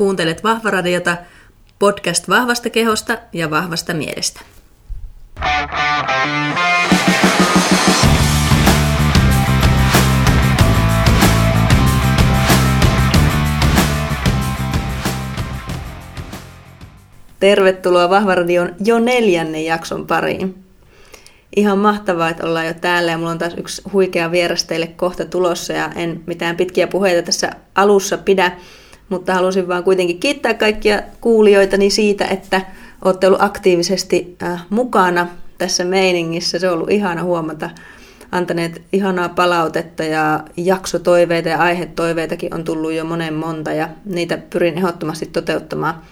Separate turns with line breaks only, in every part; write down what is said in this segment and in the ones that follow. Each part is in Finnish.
Kuuntelet Vahvaradiota, podcast vahvasta kehosta ja vahvasta mielestä. Tervetuloa Vahvaradion jo neljännen jakson pariin. Ihan mahtavaa, että ollaan jo täällä ja mulla on taas yksi huikea vieras teille kohta tulossa ja en mitään pitkiä puheita tässä alussa pidä, mutta halusin vaan kuitenkin kiittää kaikkia kuulijoitani siitä, että olette ollut aktiivisesti äh, mukana tässä meiningissä. Se on ollut ihana huomata antaneet ihanaa palautetta ja jaksotoiveita ja aihetoiveitakin on tullut jo monen monta ja niitä pyrin ehdottomasti toteuttamaan.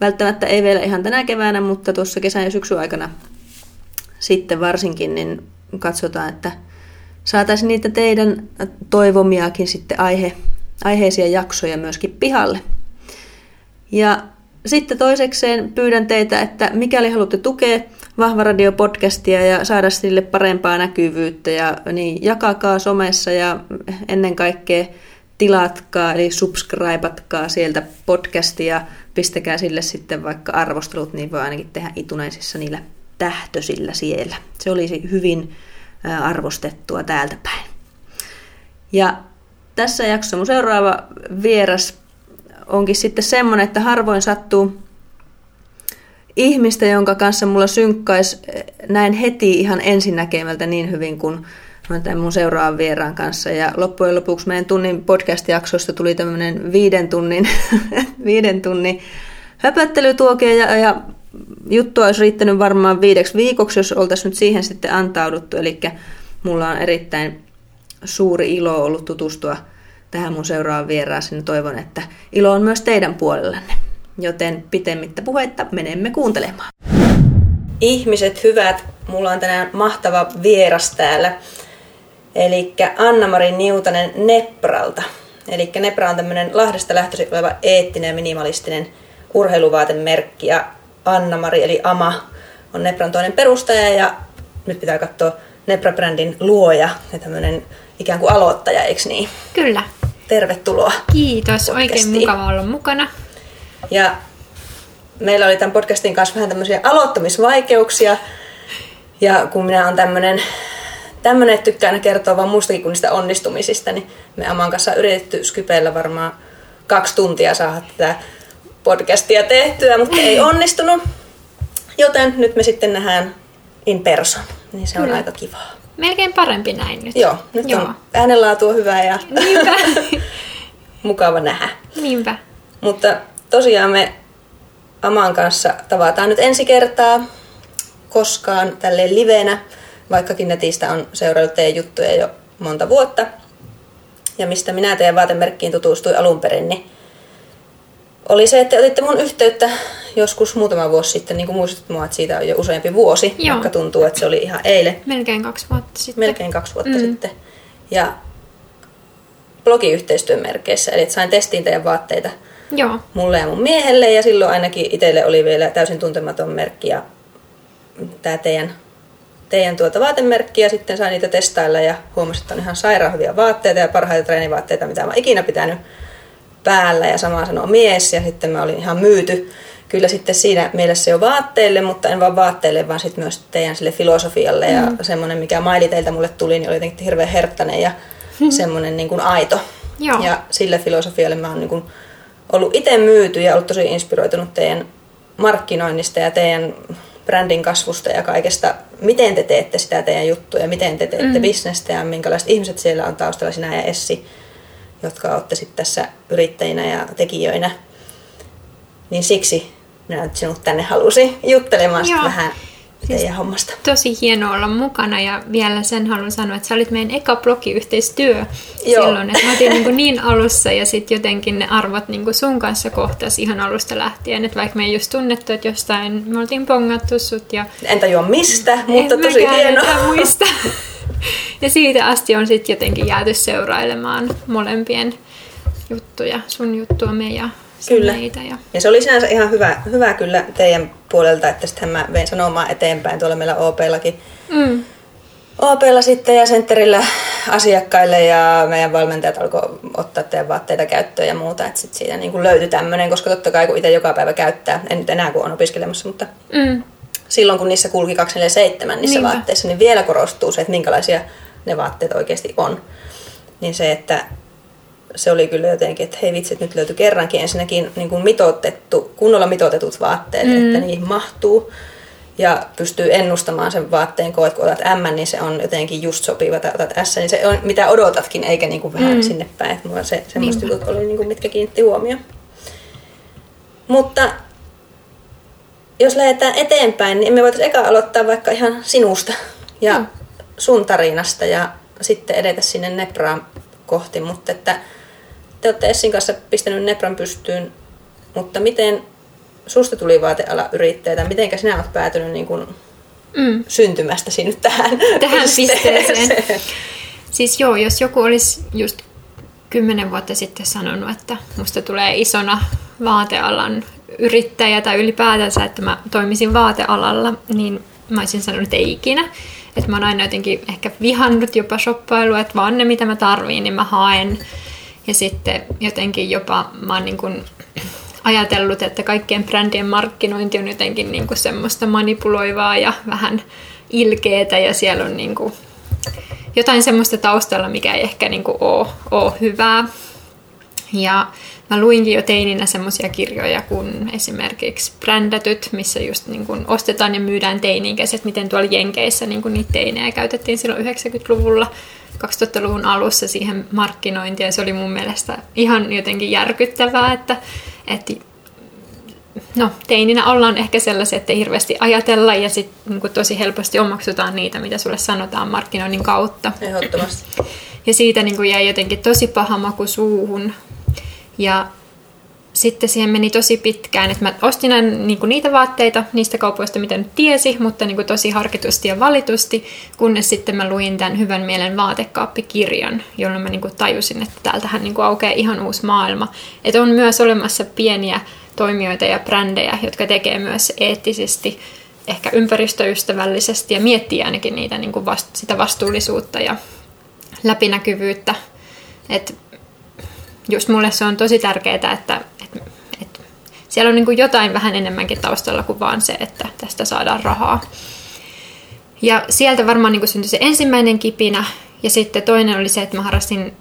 Välttämättä ei vielä ihan tänä keväänä, mutta tuossa kesän ja syksyn aikana sitten varsinkin, niin katsotaan, että saataisiin niitä teidän toivomiakin sitten aihe, aiheisia jaksoja myöskin pihalle. Ja sitten toisekseen pyydän teitä, että mikäli haluatte tukea Vahva Radio podcastia ja saada sille parempaa näkyvyyttä, ja niin jakakaa somessa ja ennen kaikkea tilatkaa, eli subscribeatkaa sieltä podcastia, pistäkää sille sitten vaikka arvostelut, niin voi ainakin tehdä ituneisissa niillä tähtösillä siellä. Se olisi hyvin arvostettua täältä päin. Ja tässä jaksossa mun seuraava vieras onkin sitten semmoinen, että harvoin sattuu ihmistä, jonka kanssa mulla synkkaisi näin heti ihan ensinnäkemältä niin hyvin kuin tämän mun seuraavan vieraan kanssa. Ja loppujen lopuksi meidän tunnin podcast-jaksosta tuli tämmöinen viiden tunnin, viiden tunnin höpöttelytuokio ja, ja juttua olisi riittänyt varmaan viideksi viikoksi, jos oltaisiin nyt siihen sitten antauduttu. Eli mulla on erittäin suuri ilo ollut tutustua tähän mun seuraavaan vieraaseen. Toivon, että ilo on myös teidän puolellanne. Joten pitemmittä puhetta menemme kuuntelemaan. Ihmiset hyvät, mulla on tänään mahtava vieras täällä. Eli Anna-Mari Niutanen Nepralta. Eli Nepra on tämmöinen Lahdesta lähtöisin oleva eettinen ja minimalistinen urheiluvaatemerkki. Ja Anna-Mari eli Ama on Nepran toinen perustaja ja nyt pitää katsoa Nepra-brändin luoja ja tämmöinen ikään kuin aloittaja, eikö niin?
Kyllä.
Tervetuloa.
Kiitos, podcastiin. oikein mukava olla mukana.
Ja meillä oli tämän podcastin kanssa vähän tämmöisiä aloittamisvaikeuksia. Ja kun minä olen tämmöinen, tämmöinen että tykkään kertoa vaan muistakin kuin niistä onnistumisista, niin me Aman kanssa yritetty Skypeillä varmaan kaksi tuntia saada tätä podcastia tehtyä, mutta ei onnistunut. Joten nyt me sitten nähdään in person, niin se on Kyllä. aika kivaa.
Melkein parempi näin nyt.
Joo, nyt Joo. on äänenlaatu on hyvä ja mukava nähdä.
Niinpä.
Mutta tosiaan me Aman kanssa tavataan nyt ensi kertaa koskaan tälle livenä, vaikkakin netistä on seuraillut teidän juttuja jo monta vuotta. Ja mistä minä teidän vaatemerkkiin tutustuin alun perin, niin oli se, että otitte mun yhteyttä joskus muutama vuosi sitten, niin kuin muistutit mua, että siitä on jo useampi vuosi, Joo. vaikka tuntuu, että se oli ihan eilen.
Melkein kaksi vuotta sitten.
Melkein kaksi vuotta mm. sitten. Ja blogiyhteistyön merkeissä, eli sain testiin teidän vaatteita Joo. mulle ja mun miehelle, ja silloin ainakin itselle oli vielä täysin tuntematon merkki, ja tämä teidän, teidän tuota vaatemerkki, ja sitten sain niitä testailla, ja huomasin, että on ihan sairaan hyviä vaatteita ja parhaita treenivaatteita, mitä mä ikinä pitänyt päällä ja sama sanoo mies ja sitten mä olin ihan myyty kyllä sitten siinä mielessä jo vaatteille, mutta en vaan vaatteille, vaan sitten myös teidän sille filosofialle mm. ja semmoinen, mikä maili teiltä mulle tuli, niin oli jotenkin hirveän herttäinen ja mm. semmoinen niin kuin aito. Joo. Ja sille filosofialle mä oon niin kuin ollut itse myyty ja ollut tosi inspiroitunut teidän markkinoinnista ja teidän brändin kasvusta ja kaikesta, miten te teette sitä teidän juttuja, miten te teette mm. bisnestä ja minkälaiset ihmiset siellä on taustalla, sinä ja Essi jotka olette sitten tässä yrittäjinä ja tekijöinä. Niin siksi minä nyt sinut tänne halusin juttelemaan Joo. vähän siis teidän hommasta.
Tosi hienoa olla mukana ja vielä sen haluan sanoa, että sä olit meidän eka blogiyhteistyö Joo. silloin. Että mä otin niin, niin alussa ja sitten jotenkin ne arvot niin sun kanssa kohtas ihan alusta lähtien. Että vaikka me ei just tunnettu, että jostain me oltiin pongattu sut. Ja...
En tajua mistä, mutta tosi hienoa.
muista. Ja siitä asti on sitten jotenkin jääty seurailemaan molempien juttuja, sun juttua me ja
Kyllä. Meitä. Ja... ja se oli sinänsä ihan hyvä, hyvä kyllä teidän puolelta, että sitten mä vein sanomaan eteenpäin tuolla meillä OP-lakin. Mm. OPlla sitten ja sentterillä asiakkaille ja meidän valmentajat alkoi ottaa teidän vaatteita käyttöön ja muuta, että sitten siitä niin kuin löytyi tämmöinen, koska totta kai kun itse joka päivä käyttää, en nyt enää kun on opiskelemassa, mutta mm. Silloin kun niissä kulki 247 niissä Niinpä. vaatteissa, niin vielä korostuu se, että minkälaisia ne vaatteet oikeasti on. Niin se, että se oli kyllä jotenkin, että hei vitsit, nyt löytyi kerrankin ensinnäkin niin kuin mitoitettu, kunnolla mitoitetut vaatteet, mm. että niihin mahtuu ja pystyy ennustamaan sen vaatteen koot, kun otat M, niin se on jotenkin just sopiva, tai otat S, niin se on mitä odotatkin, eikä niin kuin vähän mm. sinne päin. Että mulla se, semmoista jutut oli, niin kuin, mitkä kiinnitti huomioon. Mutta jos lähdetään eteenpäin, niin me voitaisiin eka aloittaa vaikka ihan sinusta ja mm. sun tarinasta ja sitten edetä sinne Nepraan kohti, mutta että te olette Essin kanssa pistänyt Nepran pystyyn, mutta miten susta tuli vaateala yrittäjä, miten sinä olet päätynyt niin kuin mm. syntymästä sinne tähän,
tähän pisteeseen? Siis joo, jos joku olisi just kymmenen vuotta sitten sanonut, että musta tulee isona vaatealan yrittäjä tai ylipäätänsä, että mä toimisin vaatealalla, niin mä olisin sanonut, että ei ikinä. Että mä oon aina jotenkin ehkä vihannut jopa shoppailua, että vaan ne mitä mä tarviin, niin mä haen. Ja sitten jotenkin jopa mä oon niin kuin ajatellut, että kaikkien brändien markkinointi on jotenkin niin kuin semmoista manipuloivaa ja vähän ilkeetä ja siellä on niin kuin jotain semmoista taustalla, mikä ei ehkä niin kuin ole, ole hyvää. Ja mä luinkin jo teininä semmoisia kirjoja kuin esimerkiksi Brändätyt, missä just niin kuin ostetaan ja myydään teinikäiset, miten tuolla Jenkeissä niin kuin niitä teinejä käytettiin silloin 90-luvulla 2000-luvun alussa siihen markkinointiin ja se oli mun mielestä ihan jotenkin järkyttävää, että, että no, teininä ollaan ehkä sellaisia, että ei hirveästi ajatella ja sitten niin tosi helposti omaksutaan niitä, mitä sulle sanotaan markkinoinnin kautta.
Ehdottomasti.
Ja siitä niin kuin jäi jotenkin tosi paha maku suuhun. Ja sitten siihen meni tosi pitkään, että mä ostin niin kuin niitä vaatteita niistä kaupoista, mitä nyt tiesi, mutta niin kuin tosi harkitusti ja valitusti, kunnes sitten mä luin tämän Hyvän mielen vaatekaappikirjan, jolloin mä niin kuin tajusin, että täältähän niin kuin aukeaa ihan uusi maailma. Että on myös olemassa pieniä toimijoita ja brändejä, jotka tekee myös eettisesti, ehkä ympäristöystävällisesti ja miettii ainakin niitä niin kuin vast, sitä vastuullisuutta ja läpinäkyvyyttä. Et just mulle se on tosi tärkeää, että, että, että siellä on niin jotain vähän enemmänkin taustalla kuin vaan se, että tästä saadaan rahaa. Ja sieltä varmaan niin syntyi se ensimmäinen kipinä, ja sitten toinen oli se, että mä harrastin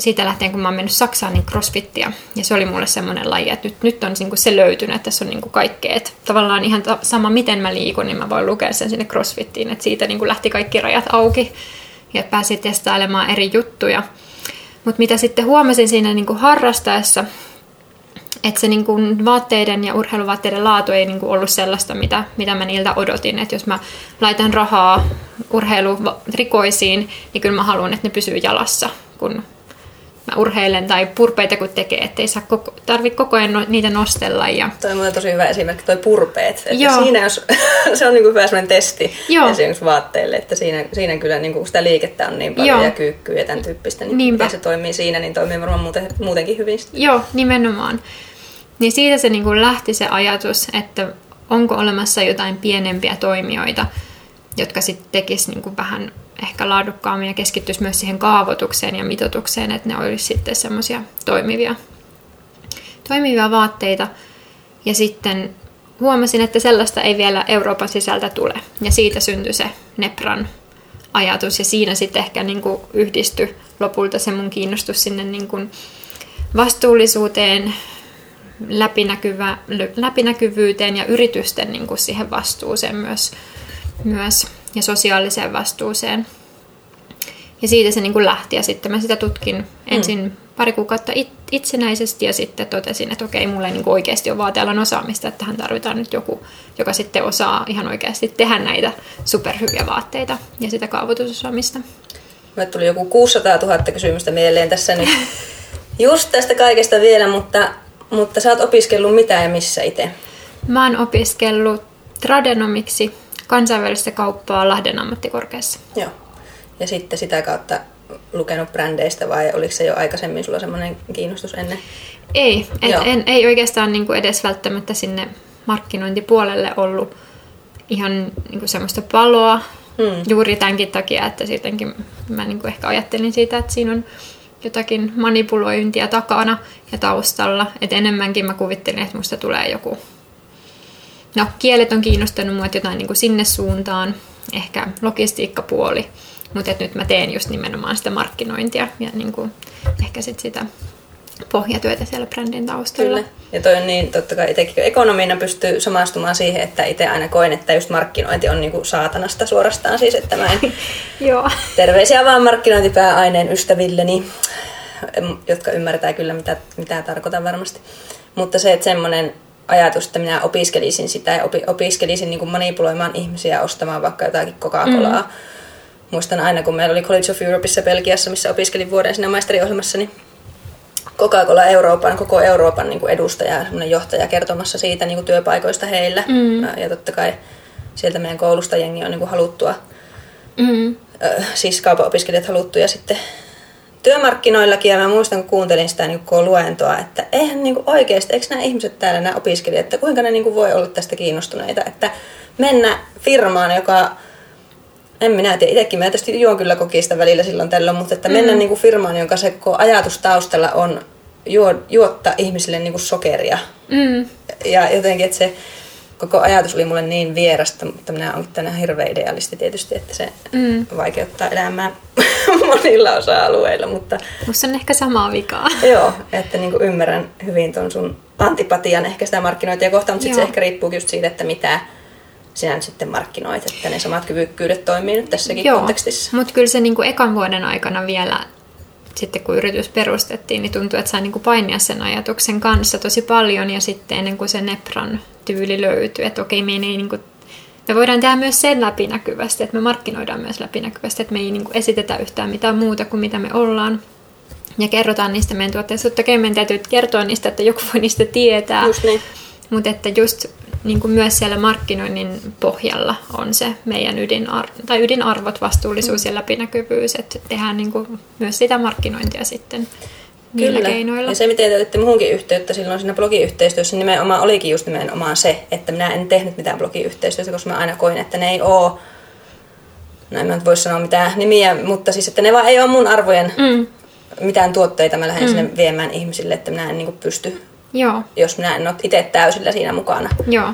siitä lähtien, kun mä oon mennyt Saksaan, niin crossfittia. Ja se oli mulle semmoinen laji, että nyt, nyt on niin se löytynyt, että tässä on niin kaikkea. Että tavallaan ihan sama, miten mä liikun, niin mä voin lukea sen sinne crossfittiin. Että siitä niin lähti kaikki rajat auki ja pääsin testailemaan eri juttuja. Mutta mitä sitten huomasin siinä niin kuin harrastaessa, että se niin kuin vaatteiden ja urheiluvaatteiden laatu ei niin kuin ollut sellaista, mitä, mitä mä niiltä odotin. Että jos mä laitan rahaa urheilurikoisiin, niin kyllä mä haluan, että ne pysyy jalassa, kun urheilen tai purpeita kun tekee, ettei saa koko, tarvi koko ajan no, niitä nostella. Ja...
Toi on tosi hyvä esimerkki, toi purpeet. Että Joo. Siinä jos, se on niin kuin hyvä sellainen testi Joo. esimerkiksi vaatteille, että siinä, siinä kyllä niin kuin sitä liikettä on niin paljon Joo. ja kyykkyä ja tämän tyyppistä, niin Niinpä. se toimii siinä, niin toimii varmaan muuten, muutenkin hyvin.
Joo, nimenomaan. Niin siitä se niin kuin lähti se ajatus, että onko olemassa jotain pienempiä toimijoita, jotka sitten tekis niin kuin vähän ehkä laadukkaammin ja keskittyisi myös siihen kaavoitukseen ja mitotukseen, että ne olisi sitten semmoisia toimivia, toimivia vaatteita. Ja sitten huomasin, että sellaista ei vielä Euroopan sisältä tule. Ja siitä syntyi se Nepran ajatus ja siinä sitten ehkä niin kuin yhdistyi lopulta se mun kiinnostus sinne niin kuin vastuullisuuteen, läpinäkyvä, läpinäkyvyyteen ja yritysten niin kuin siihen vastuuseen myös, myös ja sosiaaliseen vastuuseen. Ja siitä se niin kuin lähti ja sitten mä sitä tutkin mm. ensin pari kuukautta it, itsenäisesti ja sitten totesin, että okei, mulla ei niin kuin oikeasti ole vaatealan osaamista, että tähän tarvitaan nyt joku, joka sitten osaa ihan oikeasti tehdä näitä superhyviä vaatteita ja sitä kaavoitusosaamista.
Mä tuli joku 600 000 kysymystä mieleen tässä nyt just tästä kaikesta vielä, mutta, mutta sä oot opiskellut mitä ja missä itse?
Mä oon opiskellut tradenomiksi kansainvälistä kauppaa Lahden ammattikorkeassa.
Joo. Ja sitten sitä kautta lukenut brändeistä vai oliko se jo aikaisemmin sulla semmoinen kiinnostus ennen?
Ei, et en, ei oikeastaan niin kuin edes välttämättä sinne markkinointipuolelle ollut ihan niin kuin semmoista paloa, Mm. Juuri tämänkin takia, että sittenkin mä niin ehkä ajattelin siitä, että siinä on jotakin manipulointia takana ja taustalla. Että enemmänkin mä kuvittelin, että musta tulee joku... No, kielet on kiinnostanut mua jotain niin kuin sinne suuntaan, ehkä logistiikkapuoli, mutta nyt mä teen just nimenomaan sitä markkinointia ja niin kuin ehkä sit sitä pohjatyötä siellä brändin taustalla. Kyllä.
Ja toi on niin, totta kai itsekin ekonomina pystyy samastumaan siihen, että itse aina koen, että just markkinointi on niinku saatanasta suorastaan siis, että mä en...
Joo.
Terveisiä vaan markkinointipääaineen ystävilleni, jotka ymmärtää kyllä mitä, mitä tarkoitan varmasti. Mutta se, että semmoinen ajatus, että minä opiskelisin sitä ja opi, opiskelisin niin kuin manipuloimaan ihmisiä ostamaan vaikka jotakin Coca-Colaa. Mm. Muistan aina, kun meillä oli College of Europeissa Belgiassa, missä opiskelin vuoden siinä maisteriohjelmassa, niin Coca-Cola Euroopan, koko Euroopan niin kuin edustaja, johtaja kertomassa siitä niin kuin työpaikoista heillä. Mm. Ja totta kai sieltä meidän koulusta jengi on niin kuin haluttua, mm. siis kaupan opiskelijat haluttuja sitten työmarkkinoillakin. Ja mä muistan, kun kuuntelin sitä niin kuin luentoa, että eihän niin kuin oikeasti, eikö nämä ihmiset täällä, nämä opiskelijat, että kuinka ne niin kuin voi olla tästä kiinnostuneita, että mennä firmaan, joka en minä tiedä, itsekin mä tietysti juon kyllä kokista välillä silloin tällöin, mutta että mennä mm. niin kuin firmaan, jonka se ajatus taustalla on juo, juottaa ihmisille niin kuin sokeria. Mm. Ja jotenkin, että se koko ajatus oli mulle niin vierasta, mutta minä olen tänään hirveä idealisti tietysti, että se mm. vaikeuttaa elämää monilla osa-alueilla. Mutta...
Musta on ehkä samaa vikaa.
Joo, että niin kuin ymmärrän hyvin tuon sun antipatian ehkä sitä markkinointia kohtaan, mutta sitten se ehkä riippuu just siitä, että mitä sinä nyt sitten markkinoit, että ne samat kyvykkyydet toimii nyt tässäkin Joo, kontekstissa.
mutta kyllä se niin kuin ekan vuoden aikana vielä sitten kun yritys perustettiin, niin tuntui, että sai niin kuin painia sen ajatuksen kanssa tosi paljon ja sitten ennen kuin se Nepran tyyli löytyi, että okei, me ei niin kuin me voidaan tehdä myös sen läpinäkyvästi, että me markkinoidaan myös läpinäkyvästi, että me ei niin kuin esitetä yhtään mitään muuta kuin mitä me ollaan. Ja kerrotaan niistä meidän tuotteista. Totta kai meidän täytyy kertoa niistä, että joku voi niistä tietää.
Just niin.
Mutta että just niin kuin myös siellä markkinoinnin pohjalla on se meidän ydinarvo, tai ydinarvot, vastuullisuus ja läpinäkyvyys, että tehdään niin kuin myös sitä markkinointia sitten niillä Kyllä. keinoilla.
Ja se, miten te otitte muuhunkin yhteyttä silloin siinä blogiyhteistyössä, nimenomaan olikin just nimenomaan se, että minä en tehnyt mitään blogiyhteistyötä, koska mä aina koin, että ne ei ole, no en mä voi sanoa mitään nimiä, mutta siis, että ne vaan ei ole mun arvojen mm. mitään tuotteita, mä lähden mm. sinne viemään ihmisille, että minä en niin pysty
Joo.
jos minä en ole itse täysillä siinä mukana.
Joo.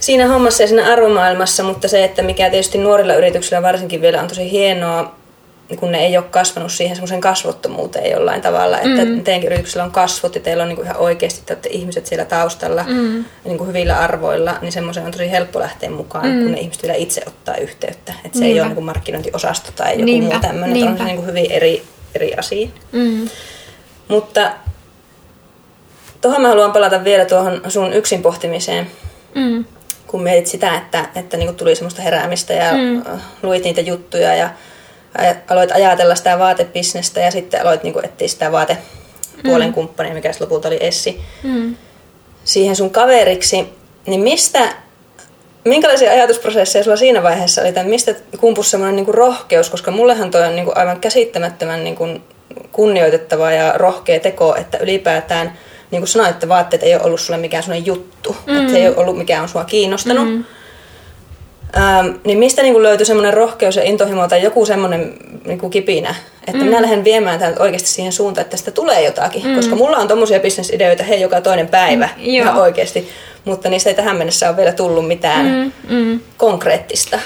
Siinä hommassa ja siinä arvomaailmassa, mutta se, että mikä tietysti nuorilla yrityksillä varsinkin vielä on tosi hienoa, kun ne ei ole kasvanut siihen semmoisen kasvottomuuteen jollain tavalla, että mm. teidänkin yrityksellä on kasvot ja teillä on niin kuin ihan oikeasti te ihmiset siellä taustalla mm. niin kuin hyvillä arvoilla, niin semmoisen on tosi helppo lähteä mukaan, mm. kun ne ihmiset vielä itse ottaa yhteyttä. Että se Niinpä. ei ole niin kuin markkinointiosasto tai joku Niinpä. muu tämmöinen, on se niin kuin hyvin eri, eri asia. Mm. Mutta Tuohon mä haluan palata vielä tuohon sun yksin pohtimiseen. Mm. Kun mietit sitä, että, että niinku tuli semmoista heräämistä ja mm. luit niitä juttuja ja aloit ajatella sitä vaatebisnestä ja sitten aloit niinku etsiä sitä vaatepuolen mm. kumppania, mikä lopulta oli Essi, mm. siihen sun kaveriksi. Niin mistä, minkälaisia ajatusprosesseja sulla siinä vaiheessa oli, tai mistä kumpus semmoinen niinku rohkeus, koska mullehan toi on niinku aivan käsittämättömän niinku kunnioitettava ja rohkea teko, että ylipäätään – niin kuin sanoit, että vaatteet ei ole ollut sulle mikään sellainen juttu, mm. että se ei ole ollut mikään on sua kiinnostanut. Mm. Ähm, niin mistä niin kuin löytyi semmoinen rohkeus ja intohimo tai joku semmoinen niin kuin kipinä, että mm. minä lähden viemään täältä oikeasti siihen suuntaan, että tästä tulee jotakin. Mm. Koska mulla on tommosia bisnesideoita, hei, joka toinen päivä mm. ihan oikeasti. Mutta niistä ei tähän mennessä ole vielä tullut mitään mm. Mm. konkreettista.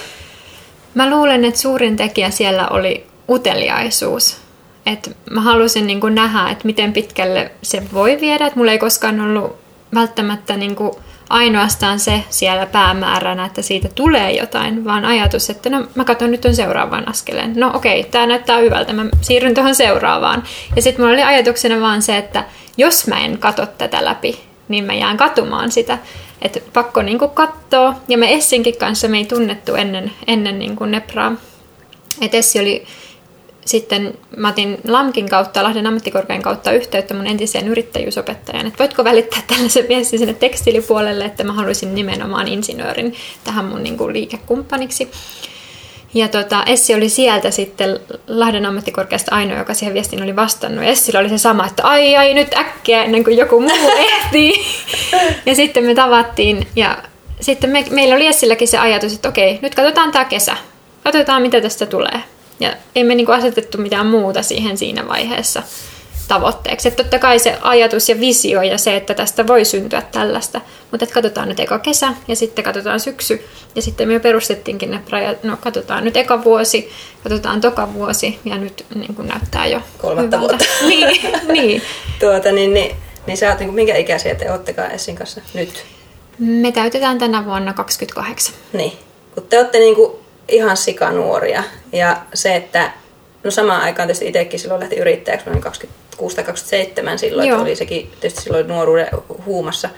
Mä luulen, että suurin tekijä siellä oli uteliaisuus että mä halusin niin kuin nähdä, että miten pitkälle se voi viedä. Että mulla ei koskaan ollut välttämättä niin kuin ainoastaan se siellä päämääränä, että siitä tulee jotain, vaan ajatus, että no mä katson nyt on seuraavan askeleen. No okei, okay, tämä näyttää hyvältä, mä siirryn tuohon seuraavaan. Ja sitten mulla oli ajatuksena vaan se, että jos mä en katso tätä läpi, niin mä jään katumaan sitä. Että pakko niin kuin katsoa. Ja me Essinkin kanssa me ei tunnettu ennen, ennen niin kuin Nepraa. että Essi oli sitten mä otin LAMKin kautta, Lahden ammattikorkean kautta yhteyttä mun entiseen yrittäjyysopettajaan, että voitko välittää tällaisen viestin sinne tekstiilipuolelle, että mä haluaisin nimenomaan insinöörin tähän mun niin kuin, liikekumppaniksi. Ja tota, Essi oli sieltä sitten Lahden ammattikorkeasta ainoa, joka siihen viestiin oli vastannut. Ja Essillä oli se sama, että ai ai nyt äkkiä ennen kuin joku muu ehtii. ja sitten me tavattiin ja sitten me, meillä oli Essilläkin se ajatus, että okei, nyt katsotaan tämä kesä katsotaan mitä tästä tulee. Ja ei me niinku asetettu mitään muuta siihen siinä vaiheessa tavoitteeksi. Että totta kai se ajatus ja visio ja se, että tästä voi syntyä tällaista. Mutta että katsotaan nyt eka kesä ja sitten katsotaan syksy. Ja sitten me perustettiinkin ne rajat, no katsotaan nyt eka vuosi, katsotaan toka vuosi ja nyt niin kuin näyttää jo
Kolmatta
hyvältä.
vuotta.
niin, niin.
Tuota, niin, niin, niin sä oot, niin kuin, minkä ikäisiä te oottekaan Essin kanssa nyt?
Me täytetään tänä vuonna 28.
Niin. Kun te olette niin kuin ihan sikanuoria ja se, että no samaan aikaan tietysti itsekin silloin lähti yrittäjäksi, mä olin 26 tai 27 silloin,
Joo.
että oli sekin tietysti silloin nuoruuden huumassa.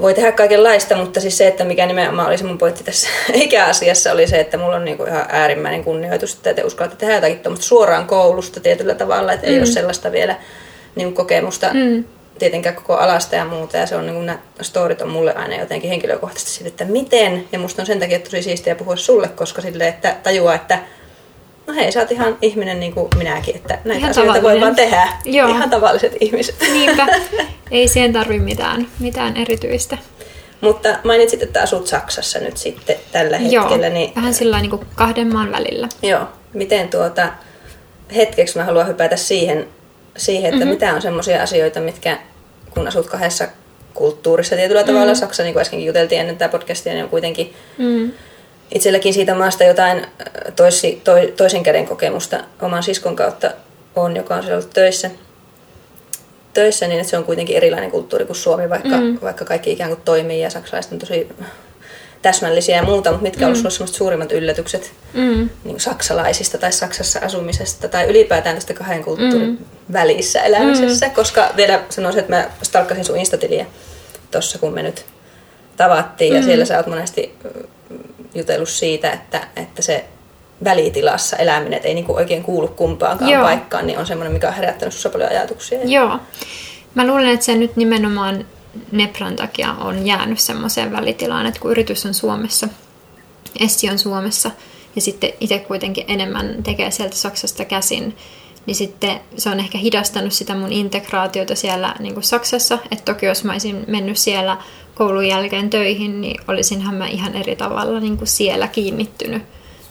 Voi tehdä kaikenlaista, mutta siis se, että mikä nimenomaan oli se mun pointti tässä ikäasiassa, oli se, että mulla on niinku ihan äärimmäinen kunnioitus, että te uskallatte tehdä jotakin tuommoista suoraan koulusta tietyllä tavalla, että mm. ei ole sellaista vielä niin kokemusta mm. Tietenkään koko alasta ja muuta. Ja se on niin kuin, nämä storit on mulle aina jotenkin henkilökohtaisesti siitä, että miten. Ja musta on sen takia tosi siistiä puhua sulle, koska sille, että tajuaa, että no hei, sä oot ihan ihminen niin kuin minäkin, että näitä
Ihan
asioita voi vaan tehdä.
Joo.
Ihan tavalliset ihmiset.
Niinpä. Ei siihen tarvi mitään, mitään erityistä.
Mutta mainitsit, että asut Saksassa nyt sitten tällä
Joo,
hetkellä. Niin,
vähän sillä niin kahden maan välillä.
Joo. Miten tuota, hetkeksi mä haluan hypätä siihen, siihen että mm-hmm. mitä on semmoisia asioita, mitkä kun asut kahdessa kulttuurissa tietyllä mm-hmm. tavalla, Saksa, niin kuin äskenkin juteltiin ennen tätä podcastia, niin on kuitenkin
Mm.
itselläkin siitä maasta jotain äh, toisi, to, toisen käden kokemusta oman siskon kautta on, joka on siellä ollut töissä. Töissä, niin että se on kuitenkin erilainen kulttuuri kuin Suomi, vaikka, mm. vaikka kaikki ikään kuin toimii ja saksalaiset on tosi täsmällisiä ja muuta, mutta mitkä mm. on ollut sellaiset suurimmat yllätykset
Mm.
niin saksalaisista tai Saksassa asumisesta tai ylipäätään tästä kahden kulttuurin mm. Välissä elämisessä, mm. koska vielä sanoisin, että mä stalkkasin sun Instatiliä tossa, kun me nyt tavattiin mm. ja siellä sä oot monesti mm, jutellut siitä, että, että se välitilassa eläminen, että ei niinku oikein kuulu kumpaankaan
Joo.
paikkaan, niin on semmoinen, mikä on herättänyt sussa paljon ajatuksia.
Joo. Mä luulen, että se nyt nimenomaan Nepran takia on jäänyt semmoiseen välitilaan, että kun yritys on Suomessa, Essi on Suomessa ja sitten itse kuitenkin enemmän tekee sieltä Saksasta käsin, niin sitten se on ehkä hidastanut sitä mun integraatiota siellä niin kuin Saksassa. Että toki jos mä olisin mennyt siellä koulun jälkeen töihin, niin olisinhan mä ihan eri tavalla niin kuin siellä kiinnittynyt.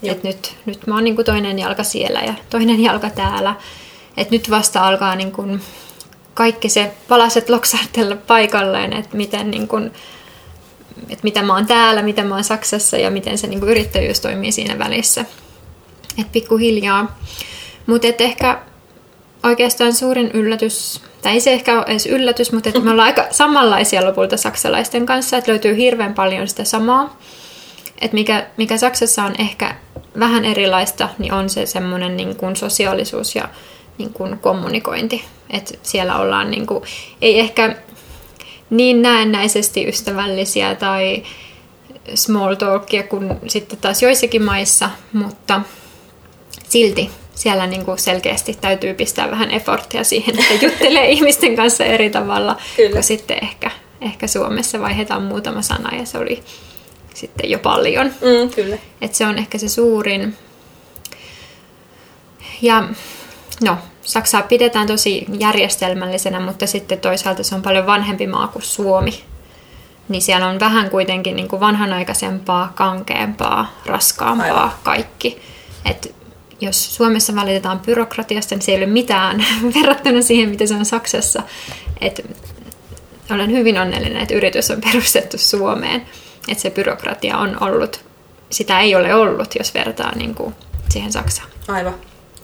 Et nyt, nyt mä oon niin kuin toinen jalka siellä ja toinen jalka täällä. Et nyt vasta alkaa niin kuin kaikki se palaset loksahtella paikalleen, että miten niin kuin, että mitä mä oon täällä, mitä mä oon Saksassa ja miten se niin kuin yrittäjyys toimii siinä välissä. Et pikkuhiljaa. Mutta ehkä oikeastaan suurin yllätys, tai ei se ehkä ole edes yllätys, mutta että me ollaan aika samanlaisia lopulta saksalaisten kanssa, että löytyy hirveän paljon sitä samaa. Et mikä, mikä Saksassa on ehkä vähän erilaista, niin on se semmoinen niin kuin sosiaalisuus ja niin kuin kommunikointi. Et siellä ollaan niin kuin, ei ehkä niin näennäisesti ystävällisiä tai small talkia kuin sitten taas joissakin maissa, mutta silti siellä niin kuin selkeästi täytyy pistää vähän efforttia siihen, että juttelee ihmisten kanssa eri tavalla,
Kyllä.
kun sitten ehkä, ehkä Suomessa vaihdetaan muutama sana ja se oli sitten jo paljon.
Mm, kyllä.
Et se on ehkä se suurin. Ja no, Saksaa pidetään tosi järjestelmällisenä, mutta sitten toisaalta se on paljon vanhempi maa kuin Suomi. Niin siellä on vähän kuitenkin niin kuin vanhanaikaisempaa, kankeampaa, raskaampaa
Aivan.
kaikki. Et jos Suomessa valitetaan byrokratiasta, niin se ei ole mitään verrattuna siihen, mitä se on Saksassa. Et olen hyvin onnellinen, että yritys on perustettu Suomeen. Että se byrokratia on ollut, sitä ei ole ollut, jos vertaa niin kuin siihen Saksaan.
Aivan.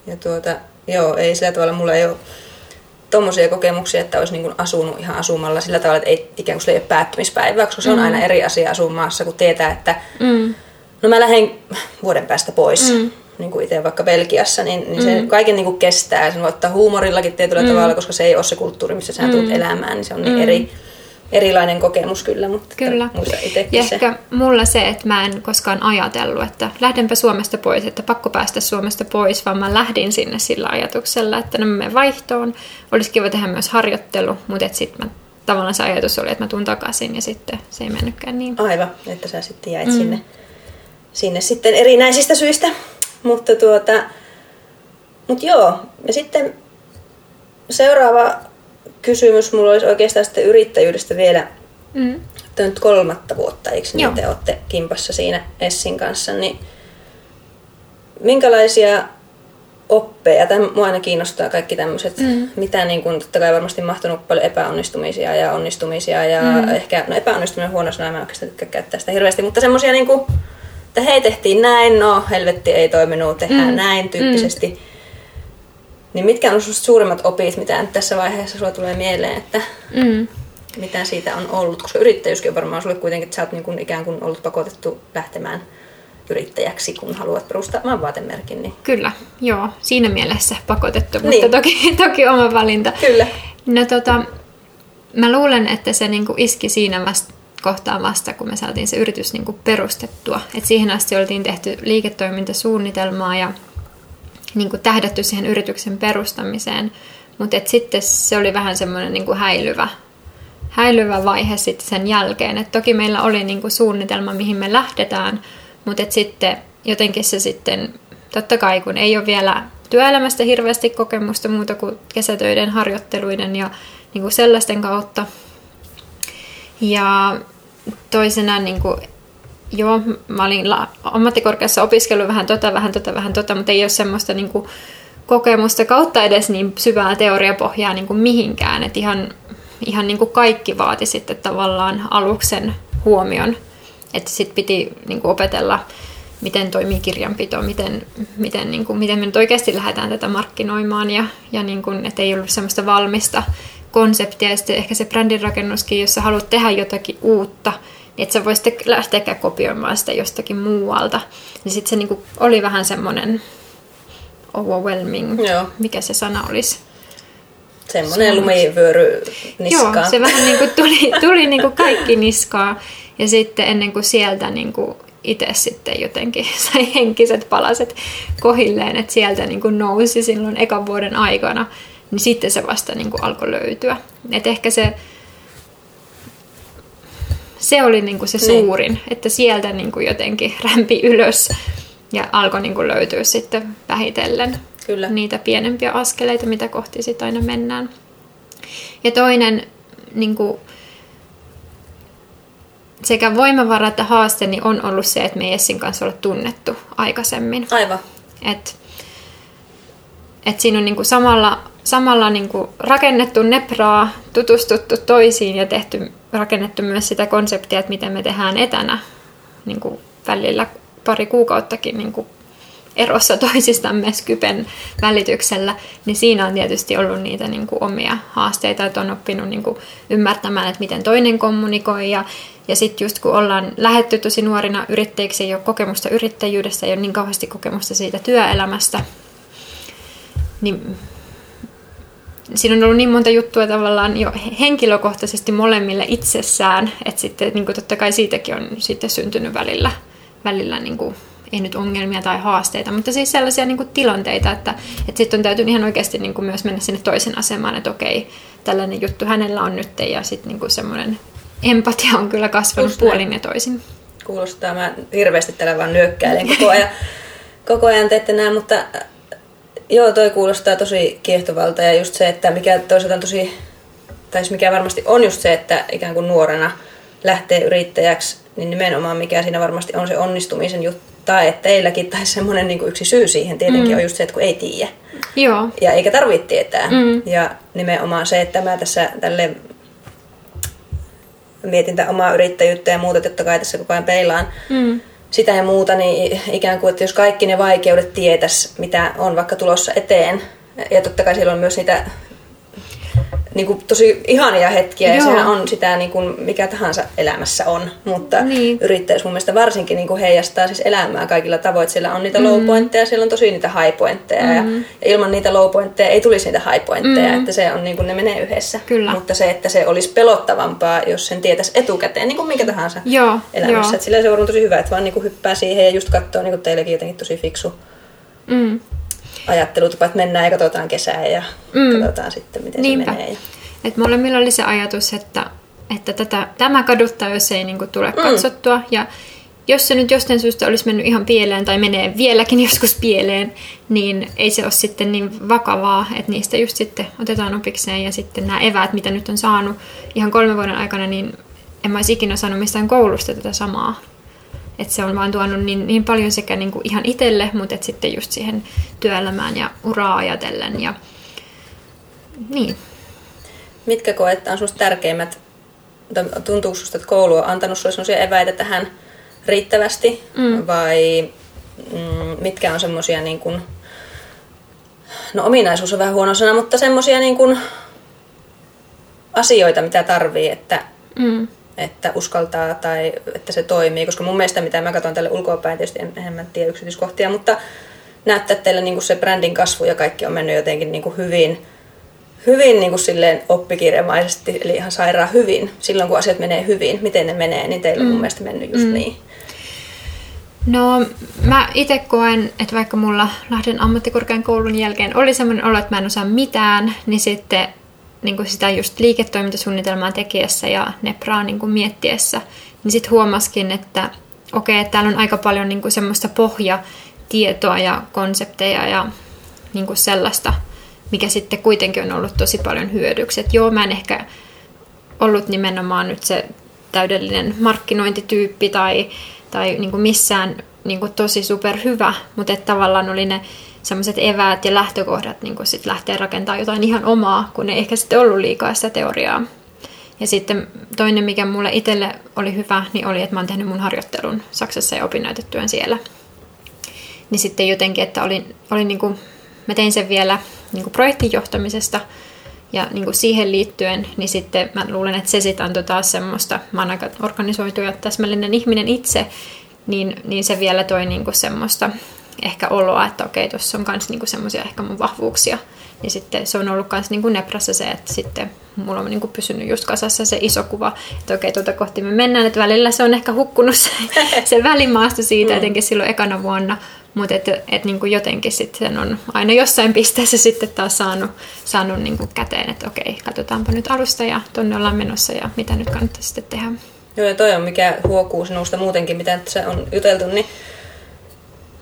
Ja tuota, joo, ei sillä tavalla, mulla ei ole tommosia kokemuksia, että olisi niin asunut ihan asumalla sillä tavalla, että ei, ikään kuin sillä ei ole päättymispäivää, koska se on aina eri asia asua maassa, kun tietää, että
Mm.
no mä lähden vuoden päästä pois. Mm. Niin kuin itse vaikka Belgiassa, niin, niin se kaiken niin kuin kestää. Sen voi ottaa huumorillakin tietyllä mm. tavalla, koska se ei ole se kulttuuri, missä sä tulet elämään, niin se on niin eri, erilainen kokemus kyllä. Mutta
Kyllä.
Että muista
Ja
itsekin se.
ehkä mulla se, että mä en koskaan ajatellut, että lähdenpä Suomesta pois, että pakko päästä Suomesta pois, vaan mä lähdin sinne sillä ajatuksella, että no mä menen vaihtoon. Olisi kiva tehdä myös harjoittelu, mutta sitten mä, tavallaan se ajatus oli, että mä tuun takaisin ja sitten se ei mennytkään niin.
Aivan, että sä sitten jäit mm. sinne, sinne sitten erinäisistä syistä. Mutta tuota, mut joo, ja sitten seuraava kysymys mulla olisi oikeastaan sitten yrittäjyydestä vielä.
Mm.
Te on nyt kolmatta vuotta, eikö niin te olette kimpassa siinä Essin kanssa, niin minkälaisia oppeja, tai mua aina kiinnostaa kaikki tämmöiset, mm. mitä niin kuin, totta kai varmasti mahtunut paljon epäonnistumisia ja onnistumisia ja mm. ehkä, no epäonnistuminen huono sana, mä oikeastaan tykkää käyttää sitä hirveästi, mutta semmoisia niin kuin, että hei tehtiin näin, no helvetti ei toiminut, tehdään mm. näin tyyppisesti. Mm. Niin mitkä on suurimmat opit, mitä nyt tässä vaiheessa sulla tulee mieleen, että mm. mitä siitä on ollut? Koska yrittäjyyskin on varmaan sulle kuitenkin, että sä oot niin kuin ikään kuin ollut pakotettu lähtemään yrittäjäksi, kun haluat perustaa oman vaatemerkin. Niin...
Kyllä, joo. Siinä mielessä pakotettu, mutta niin. toki, toki oma valinta.
Kyllä.
No tota, mä luulen, että se niinku iski siinä vasta kohtaan vasta, kun me saatiin se yritys niinku perustettua. Et siihen asti oltiin tehty liiketoimintasuunnitelmaa ja niinku tähdätty siihen yrityksen perustamiseen. Mutta sitten se oli vähän semmoinen niinku häilyvä, häilyvä vaihe sitten sen jälkeen. Et toki meillä oli niinku suunnitelma, mihin me lähdetään, mutta sitten jotenkin se sitten, totta kai kun ei ole vielä työelämästä hirveästi kokemusta muuta kuin kesätöiden, harjoitteluiden ja niin kuin sellaisten kautta. Ja toisena niin kuin, joo, mä olin la- ammattikorkeassa opiskellut vähän tota, vähän tota, vähän tota, mutta ei ole semmoista niin kuin, kokemusta kautta edes niin syvää teoriapohjaa niin kuin mihinkään. Et ihan ihan niin kuin kaikki vaati sitten tavallaan aluksen huomion että sitten piti niin kuin opetella, miten toimii kirjanpito, miten, miten, niin kuin, miten me nyt oikeasti lähdetään tätä markkinoimaan ja, ja niin kuin, että ei ollut semmoista valmista konseptia. Ja sitten ehkä se brändinrakennuskin, jos sä haluat tehdä jotakin uutta, niin että sä voisit lähteä kopioimaan sitä jostakin muualta. Niin sitten se niin kuin oli vähän semmoinen overwhelming, Joo. mikä se sana olisi.
Semmoinen lumivyöry niskaan.
Joo, se vähän niin kuin tuli, tuli niin kuin kaikki niskaa. Ja sitten ennen kuin sieltä niin kuin itse sitten jotenkin sai henkiset palaset kohilleen, että sieltä niin kuin nousi silloin ekan vuoden aikana, niin sitten se vasta niin kuin alkoi löytyä. Et ehkä se, se oli niin kuin se niin. suurin, niin. että sieltä niin kuin jotenkin rämpi ylös ja alkoi niin kuin löytyä sitten vähitellen Kyllä. niitä pienempiä askeleita, mitä kohti sitten aina mennään. Ja toinen niin kuin sekä voimavara että haasteeni on ollut se, että me ei Essin kanssa ole tunnettu aikaisemmin.
Aivan.
Et, et siinä on niinku samalla, samalla niinku rakennettu nepraa, tutustuttu toisiin ja tehty, rakennettu myös sitä konseptia, että miten me tehdään etänä niinku välillä pari kuukauttakin niinku erossa toisistamme Skypen välityksellä, niin siinä on tietysti ollut niitä niin kuin omia haasteita, että on oppinut niin kuin ymmärtämään, että miten toinen kommunikoi ja, ja sitten just kun ollaan lähetty tosi nuorina yrittäjiksi, ei ole kokemusta yrittäjyydestä, ei ole niin kauheasti kokemusta siitä työelämästä, niin siinä on ollut niin monta juttua tavallaan jo henkilökohtaisesti molemmille itsessään, että sitten niin kuin totta kai siitäkin on sitten syntynyt välillä, välillä niin kuin ei nyt ongelmia tai haasteita, mutta siis sellaisia niin kuin tilanteita, että, että sitten on täytynyt ihan oikeasti niin kuin myös mennä sinne toisen asemaan, että okei, tällainen juttu hänellä on nyt ja sitten niin semmoinen empatia on kyllä kasvanut Just puolin ja toisin.
Kuulostaa, mä hirveästi tällä vaan nyökkäilen koko ajan, koko ajan teette näin, mutta joo, toi kuulostaa tosi kiehtovalta ja just se, että mikä toisaalta on tosi, tai siis mikä varmasti on just se, että ikään kuin nuorena lähtee yrittäjäksi, niin nimenomaan mikä siinä varmasti on se onnistumisen juttu, tai että teilläkin tai semmoinen niin yksi syy siihen tietenkin mm. on just se, että kun ei tiedä.
Joo.
Ja eikä tarvitse tietää. Mm. Ja nimenomaan se, että mä tässä tälle mietin tätä omaa yrittäjyyttä ja muuta, totta kai tässä koko ajan peilaan mm. Sitä ja muuta, niin ikään kuin, että jos kaikki ne vaikeudet tietäisi, mitä on vaikka tulossa eteen, ja totta kai siellä on myös niitä niin kuin tosi ihania hetkiä Joo. ja sehän on sitä niin kuin mikä tahansa elämässä on, mutta niin. yrittäjyys mun mielestä varsinkin niin kuin heijastaa siis elämää kaikilla tavoin, siellä on niitä mm. low pointteja, siellä on tosi niitä high pointteja mm. ja, ja ilman niitä low pointteja ei tulisi niitä high pointteja, mm. että se on niin kuin ne menee yhdessä.
Kyllä.
Mutta se, että se olisi pelottavampaa, jos sen tietäisi etukäteen, niin kuin minkä tahansa
Joo,
elämässä. Että sillä se on tosi hyvä, että vaan niin kuin hyppää siihen ja just katsoo niin kuin teillekin jotenkin tosi fiksu. Mm ajattelutapa, että mennään ja katsotaan kesää ja mm. katsotaan sitten, miten Niinpä. se menee.
Et molemmilla oli se ajatus, että, että tätä, tämä kaduttaa, jos ei niinku tule mm. katsottua. Ja jos se nyt jostain syystä olisi mennyt ihan pieleen tai menee vieläkin joskus pieleen, niin ei se ole sitten niin vakavaa, että niistä just sitten otetaan opikseen ja sitten nämä eväät, mitä nyt on saanut ihan kolmen vuoden aikana, niin en mä olisi ikinä saanut mistään koulusta tätä samaa. Että se on vaan tuonut niin, niin paljon sekä niin kuin ihan itselle, mutta et sitten just siihen työelämään ja uraa ajatellen. Ja, niin.
Mitkä koet on sinusta tärkeimmät, tuntuuko sinusta, että koulu on antanut sinulle sellaisia eväitä tähän riittävästi, mm. vai mm, mitkä on semmoisia niin kuin, no ominaisuus on vähän huono sana, mutta semmoisia niin kuin asioita, mitä tarvii, että, mm. Että uskaltaa tai että se toimii. Koska mun mielestä, mitä mä katson tälle ulkoapäin, tietysti en, en mä tiedä yksityiskohtia, mutta näyttää, että teillä niin se brändin kasvu ja kaikki on mennyt jotenkin niin hyvin, hyvin niin kuin silleen oppikirjamaisesti, eli ihan sairaan hyvin. Silloin kun asiat menee hyvin, miten ne menee, niin teillä on mm. mun mielestä mennyt just mm. niin.
No mä itse koen, että vaikka mulla Lahden ammattikorkeakoulun jälkeen oli semmoinen olo, että mä en osaa mitään, niin sitten niin kuin sitä just liiketoimintasuunnitelmaa tekiessä ja Nepraa niin kuin miettiessä, niin sitten huomaskin, että okei, okay, täällä on aika paljon niin kuin semmoista pohjatietoa ja konsepteja ja niin kuin sellaista, mikä sitten kuitenkin on ollut tosi paljon hyödyksi. Että joo, mä en ehkä ollut nimenomaan nyt se täydellinen markkinointityyppi tai, tai niin kuin missään niin kuin tosi hyvä, mutta että tavallaan oli ne semmoiset eväät ja lähtökohdat niin sit lähteä rakentamaan jotain ihan omaa, kun ei ehkä sitten ollut liikaa sitä teoriaa. Ja sitten toinen, mikä mulle itselle oli hyvä, niin oli, että mä oon tehnyt mun harjoittelun Saksassa ja opinnäytetyön siellä. Niin sitten jotenkin, että oli, oli niin kuin, mä tein sen vielä niin kuin projektijohtamisesta ja niin kuin siihen liittyen, niin sitten mä luulen, että se sitten antoi taas semmoista, mä oon aika organisoitu ja täsmällinen ihminen itse, niin, niin se vielä toi niin kuin semmoista ehkä oloa, että okei, tuossa on myös niinku semmoisia ehkä mun vahvuuksia. Ja sitten se on ollut myös niinku neprassa se, että sitten mulla on niinku pysynyt just kasassa se iso kuva, että okei, tuota kohti me mennään, että välillä se on ehkä hukkunut se, se välimaasto siitä, mm. etenkin silloin ekana vuonna, mutta et, et niinku jotenkin sitten on aina jossain pisteessä sitten taas saanut, saanut niinku käteen, että okei, katsotaanpa nyt alusta ja tonne ollaan menossa ja mitä nyt kannattaa sitten tehdä.
Joo, ja toi on mikä huokuu sinusta muutenkin, mitä se on juteltu, niin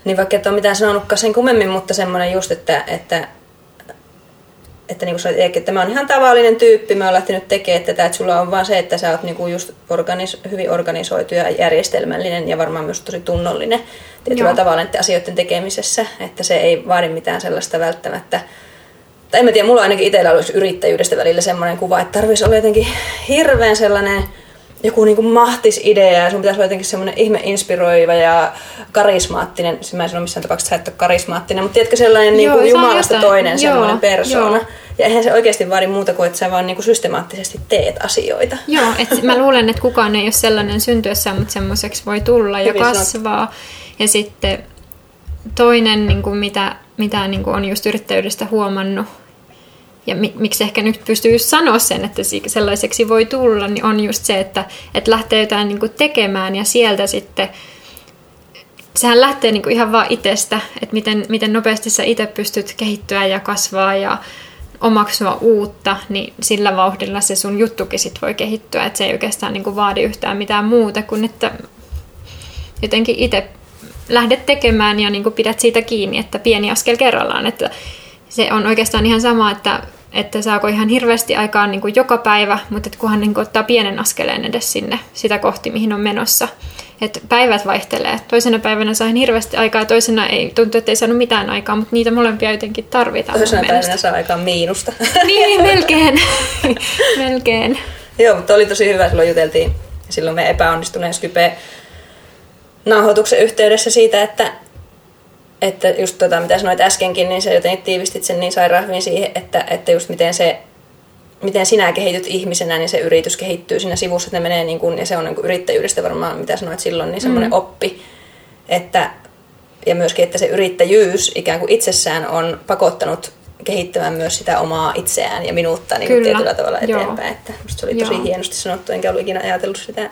niin vaikka et ole mitään sanonutkaan sen kummemmin, mutta semmoinen just, että, että että niin kuin että tämä on ihan tavallinen tyyppi, mä oon lähtenyt tekemään tätä, että sulla on vaan se, että sä oot niin kuin just organis- hyvin organisoitu ja järjestelmällinen ja varmaan myös tosi tunnollinen tietyllä Joo. tavalla näiden asioiden tekemisessä, että se ei vaadi mitään sellaista välttämättä, tai en mä tiedä, mulla ainakin itsellä olisi yrittäjyydestä välillä semmoinen kuva, että tarvitsisi olla jotenkin hirveän sellainen joku niinku mahtis idea ja sun pitäisi olla jotenkin semmoinen ihme inspiroiva ja karismaattinen. Siis mä en sano missään tapauksessa, että et ole karismaattinen, mutta tiedätkö sellainen niinku joo, niinku jumalasta jotain. toinen joo, semmoinen persoona. Joo. Ja eihän se oikeasti vaadi muuta kuin, että sä vaan niinku systemaattisesti teet asioita.
Joo, et mä luulen, että kukaan ei ole sellainen syntyessään, mutta semmoiseksi voi tulla ja kasvaa. Ja sitten toinen, niin kuin mitä, mitä niin kuin on just yrittäjyydestä huomannut, ja miksi ehkä nyt pystyy sanoa sen, että sellaiseksi voi tulla, niin on just se, että, että lähtee jotain niin kuin tekemään ja sieltä sitten sehän lähtee niin kuin ihan vaan itsestä, että miten, miten nopeasti sä itse pystyt kehittyä ja kasvaa ja omaksua uutta, niin sillä vauhdilla se sun juttukin sit voi kehittyä, että se ei oikeastaan niin kuin vaadi yhtään mitään muuta kuin että jotenkin itse lähdet tekemään ja niin kuin pidät siitä kiinni, että pieni askel kerrallaan, että se on oikeastaan ihan sama, että että saako ihan hirveästi aikaa niin kuin joka päivä, mutta että kunhan niin kuin ottaa pienen askeleen edes sinne sitä kohti, mihin on menossa. Et päivät vaihtelee. Toisena päivänä sain hirveästi aikaa, toisena ei tuntuu, että ei saanut mitään aikaa, mutta niitä molempia jotenkin tarvitaan.
Toisena päivänä saa aikaa miinusta.
niin, melkein. melkein.
Joo, mutta oli tosi hyvä, silloin juteltiin silloin me epäonnistuneen Skype nauhoituksen yhteydessä siitä, että että just tota, mitä sanoit äskenkin, niin se jotenkin tiivistit sen niin sairaan hyvin siihen, että, että just miten se miten sinä kehityt ihmisenä, niin se yritys kehittyy siinä sivussa, että ne menee niin kuin, ja se on niin kuin yrittäjyydestä varmaan, mitä sanoit silloin, niin semmoinen mm. oppi, että, ja myöskin, että se yrittäjyys ikään kuin itsessään on pakottanut kehittämään myös sitä omaa itseään ja minuutta niin tietyllä tavalla eteenpäin. Joo. Että se oli tosi Joo. hienosti sanottu, enkä ollut ikinä ajatellut sitä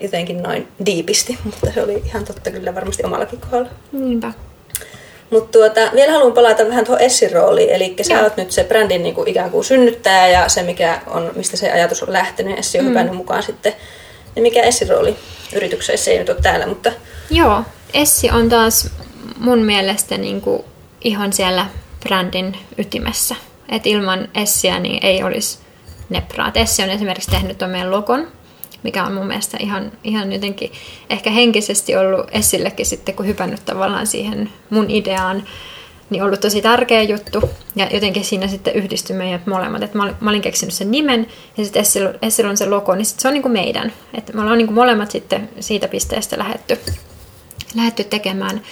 jotenkin noin diipisti, mutta se oli ihan totta kyllä varmasti omallakin kohdalla.
Niinpä.
Mutta tuota, vielä haluan palata vähän tuohon Essin rooliin, eli sä oot nyt se brändin niin kuin ikään kuin synnyttäjä ja se, mikä on, mistä se ajatus on lähtenyt, Essi on mm. hypännyt mukaan sitten. Niin mikä Essin rooli yrityksessä ei nyt ole täällä, mutta...
Joo, Essi on taas mun mielestä niin kuin ihan siellä brändin ytimessä. Et ilman Essiä niin ei olisi Nepraa. Essi on esimerkiksi tehnyt tuon meidän logon, mikä on mun mielestä ihan, ihan jotenkin ehkä henkisesti ollut esillekin sitten, kun hypännyt tavallaan siihen mun ideaan, niin ollut tosi tärkeä juttu. Ja jotenkin siinä sitten yhdistyi meidät molemmat. Et mä, olin, mä olin keksinyt sen nimen ja sitten Essil, Essil on se logo, niin sit se on niin kuin meidän. Et me ollaan kuin molemmat sitten siitä pisteestä lähetty, lähetty tekemään.